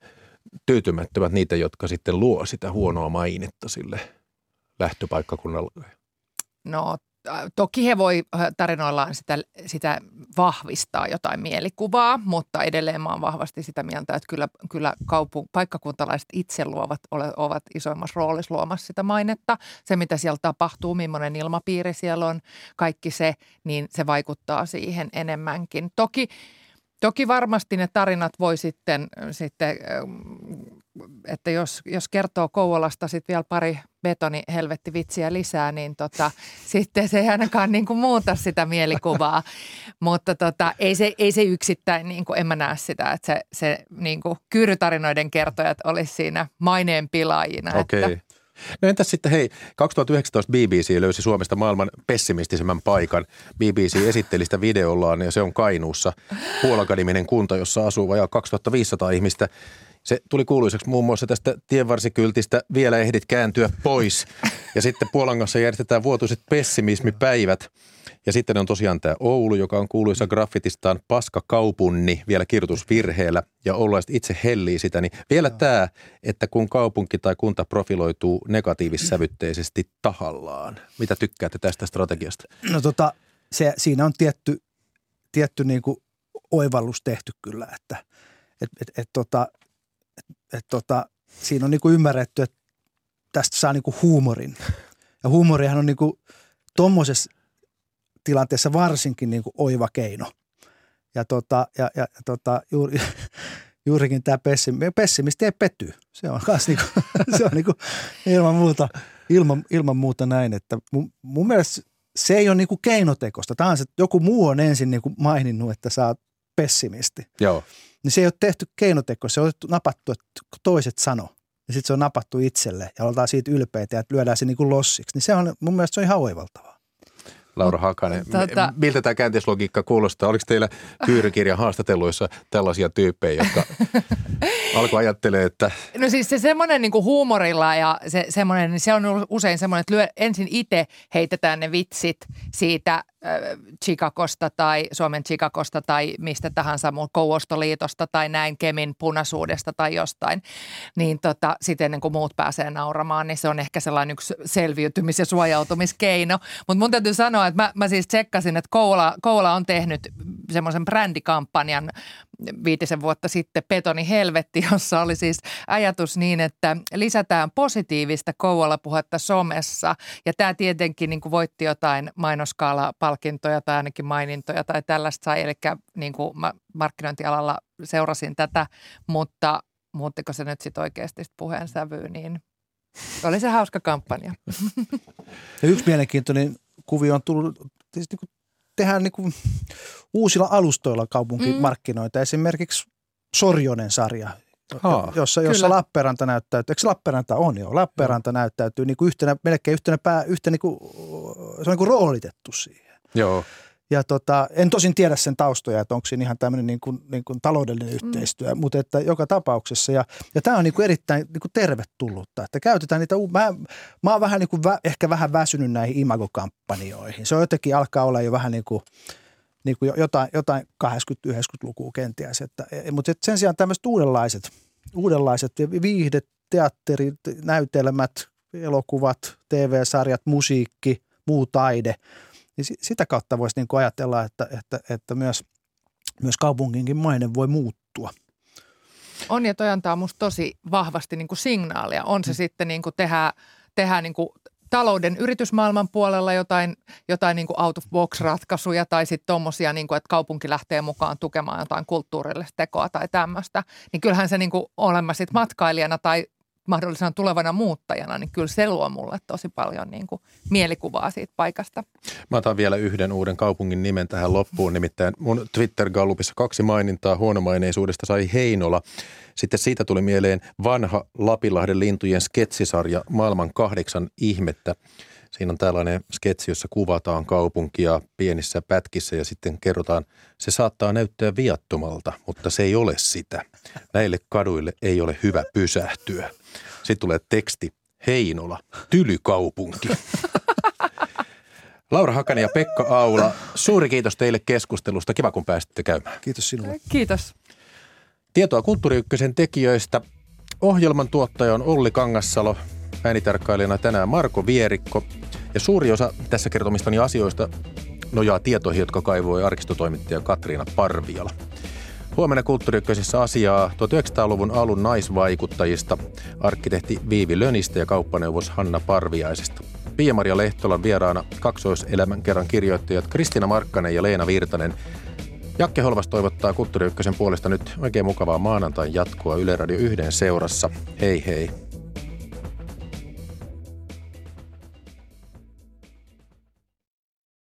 tyytymättömät niitä, jotka sitten luo sitä huonoa mainetta sille lähtöpaikkakunnalle? No äh, toki he voi äh, tarinoillaan sitä, sitä vahvistaa jotain mielikuvaa, mutta edelleen mä oon vahvasti sitä mieltä, että kyllä, kyllä kaupun, paikkakuntalaiset itse luovat, ole, ovat isoimmassa roolissa luomassa sitä mainetta. Se, mitä siellä tapahtuu, millainen ilmapiiri siellä on, kaikki se, niin se vaikuttaa siihen enemmänkin. Toki Toki varmasti ne tarinat voi sitten, sitten ähm, että jos, jos kertoo Kouvolasta sitten vielä pari betoni helvetti vitsiä lisää, niin tota, sitten se ei ainakaan niin kuin muuta sitä mielikuvaa. Mutta tota, ei, se, ei se yksittäin, niin kuin, en mä näe sitä, että se, se niin kuin kyyrytarinoiden kertojat olisi siinä maineen pilaajina. Okei. Että, No entäs sitten hei, 2019 BBC löysi Suomesta maailman pessimistisemmän paikan. BBC esitteli sitä videollaan ja se on Kainuussa Puolakaniminen kunta, jossa asuu vajaa 2500 ihmistä. Se tuli kuuluiseksi muun muassa tästä tienvarsikyltistä vielä ehdit kääntyä pois. Ja sitten Puolangassa järjestetään vuotuiset pessimismipäivät. Ja sitten on tosiaan tämä Oulu, joka on kuuluisa graffitistaan paskakaupunni vielä kirjoitusvirheellä ja oululaiset itse hellii sitä. Niin vielä tämä, että kun kaupunki tai kunta profiloituu negatiivissävytteisesti tahallaan. Mitä tykkäätte tästä strategiasta? No tota, se, siinä on tietty, tietty niin kuin oivallus tehty kyllä, että et, et, et, tota, et, et, tota, siinä on niin kuin ymmärretty, että tästä saa niin kuin huumorin. Ja huumorihan on niin kuin tuommoisessa tilanteessa varsinkin niin kuin oiva keino. Ja, tota, ja, ja tota, juuri, juurikin tämä pessimisti, pessimisti ei petty. Se on niin kuin, se on niin kuin ilman, muuta, ilman, ilman muuta näin, että mun, mun mielestä se ei ole niin kuin keinotekosta. Tämä on se, että joku muu on ensin niin kuin maininnut, että sä oot pessimisti. Joo. Niin se ei ole tehty keinotekoista, se on otettu- napattu, että toiset sano. Ja sitten se on napattu itselle ja oltaan siitä ylpeitä ja lyödään se niin kuin lossiksi. Niin se on, mun mielestä se on ihan oivaltavaa. Laura Hakanen, Tota- miltä tämä käänteislogiikka kuulostaa? Oliko teillä kyyrykirjan haastatteluissa tällaisia tyyppejä, jotka alkoi ajattelee, että No siis se semmoinen niin huumorilla ja se, semmoinen, niin se on usein semmoinen, että lyö, ensin itse heitetään ne vitsit siitä äh, Chicagosta tai Suomen Chicagosta tai mistä tahansa muu Kouostoliitosta tai näin Kemin punaisuudesta tai jostain. Niin tota, sitten ennen kuin muut pääsee nauramaan, niin se on ehkä sellainen yksi selviytymis- ja suojautumiskeino. Mutta mun täytyy sanoa, että mä, mä siis tsekkasin, että Koula, Koula on tehnyt semmoisen brändikampanjan viitisen vuotta sitten Petoni Helvetti, jossa oli siis ajatus niin, että lisätään positiivista Kouvola-puhetta somessa. Ja tämä tietenkin niin kuin voitti jotain mainoskaala-palkintoja tai ainakin mainintoja tai tällaista sai. Eli niin kuin mä markkinointialalla seurasin tätä, mutta muuttiko se nyt sitten oikeasti sit puheen sävyyn, niin oli se hauska kampanja. Ja yksi mielenkiintoinen kuvio on tullut, tietysti niin kuin tehdään niin kuin uusilla alustoilla kaupunkimarkkinoita. Esimerkiksi Sorjonen-sarja, Aa, jossa, jossa Lappeenranta näyttäytyy, eikö Lappeenranta on jo? Lappeenranta no. näyttäytyy niin kuin yhtenä, melkein yhtenä pää, yhtenä niin kuin, se on niin kuin roolitettu siihen. Joo. Ja tota, en tosin tiedä sen taustoja, että onko siinä ihan tämmöinen niin kuin, niin kuin taloudellinen mm. yhteistyö, mutta että joka tapauksessa. Ja, ja tämä on niin kuin erittäin niin kuin tervetullutta, että käytetään niitä, mä, mä oon vähän niin kuin vä, ehkä vähän väsynyt näihin imagokampanjoihin. Se on jotenkin alkaa olla jo vähän niin kuin, niin kuin jotain, jotain 80-90-lukua kenties. Että, e, mutta sen sijaan tämmöiset uudenlaiset, uudenlaiset viihdet, teatterit, näytelmät, elokuvat, TV-sarjat, musiikki, muu taide – niin sitä kautta voisi niin kuin ajatella, että, että, että myös, myös kaupunginkin maine voi muuttua. On ja toi antaa musta tosi vahvasti niin kuin signaalia. On se mm. sitten niin kuin tehdä, tehdä niin kuin talouden yritysmaailman puolella jotain, jotain niin kuin out of box ratkaisuja tai sitten tuommoisia, niin kuin, että kaupunki lähtee mukaan tukemaan jotain kulttuurillista tekoa tai tämmöistä. Niin kyllähän se niin kuin olemme sitten matkailijana tai mahdollisena tulevana muuttajana, niin kyllä se luo mulle tosi paljon niin kuin mielikuvaa siitä paikasta. Mä otan vielä yhden uuden kaupungin nimen tähän loppuun, nimittäin mun Twitter-gallupissa kaksi mainintaa huonomaineisuudesta sai Heinola. Sitten siitä tuli mieleen vanha Lapinlahden lintujen sketsisarja Maailman kahdeksan ihmettä. Siinä on tällainen sketsi, jossa kuvataan kaupunkia pienissä pätkissä ja sitten kerrotaan, se saattaa näyttää viattomalta, mutta se ei ole sitä. Näille kaduille ei ole hyvä pysähtyä. Sitten tulee teksti, Heinola, tylykaupunki. Laura Hakanen ja Pekka Aula, suuri kiitos teille keskustelusta. Kiva, kun pääsitte käymään. Kiitos sinulle. Kiitos. Tietoa Kulttuuri tekijöistä. Ohjelman tuottaja on Olli Kangassalo, äänitarkkailijana tänään Marko Vierikko. Ja suuri osa tässä kertomistani asioista nojaa tietoihin, jotka kaivoi arkistotoimittaja Katriina Parviala. Huomenna kulttuuriykköisessä asiaa 1900-luvun alun naisvaikuttajista, arkkitehti Viivi Lönistä ja kauppaneuvos Hanna Parviaisesta. Pia-Maria Lehtolan vieraana kaksoiselämän kerran kirjoittajat Kristina Markkanen ja Leena Virtanen. Jakke Holvas toivottaa Kulttuuri puolesta nyt oikein mukavaa maanantain jatkoa Yle Radio 1 seurassa. Hei hei!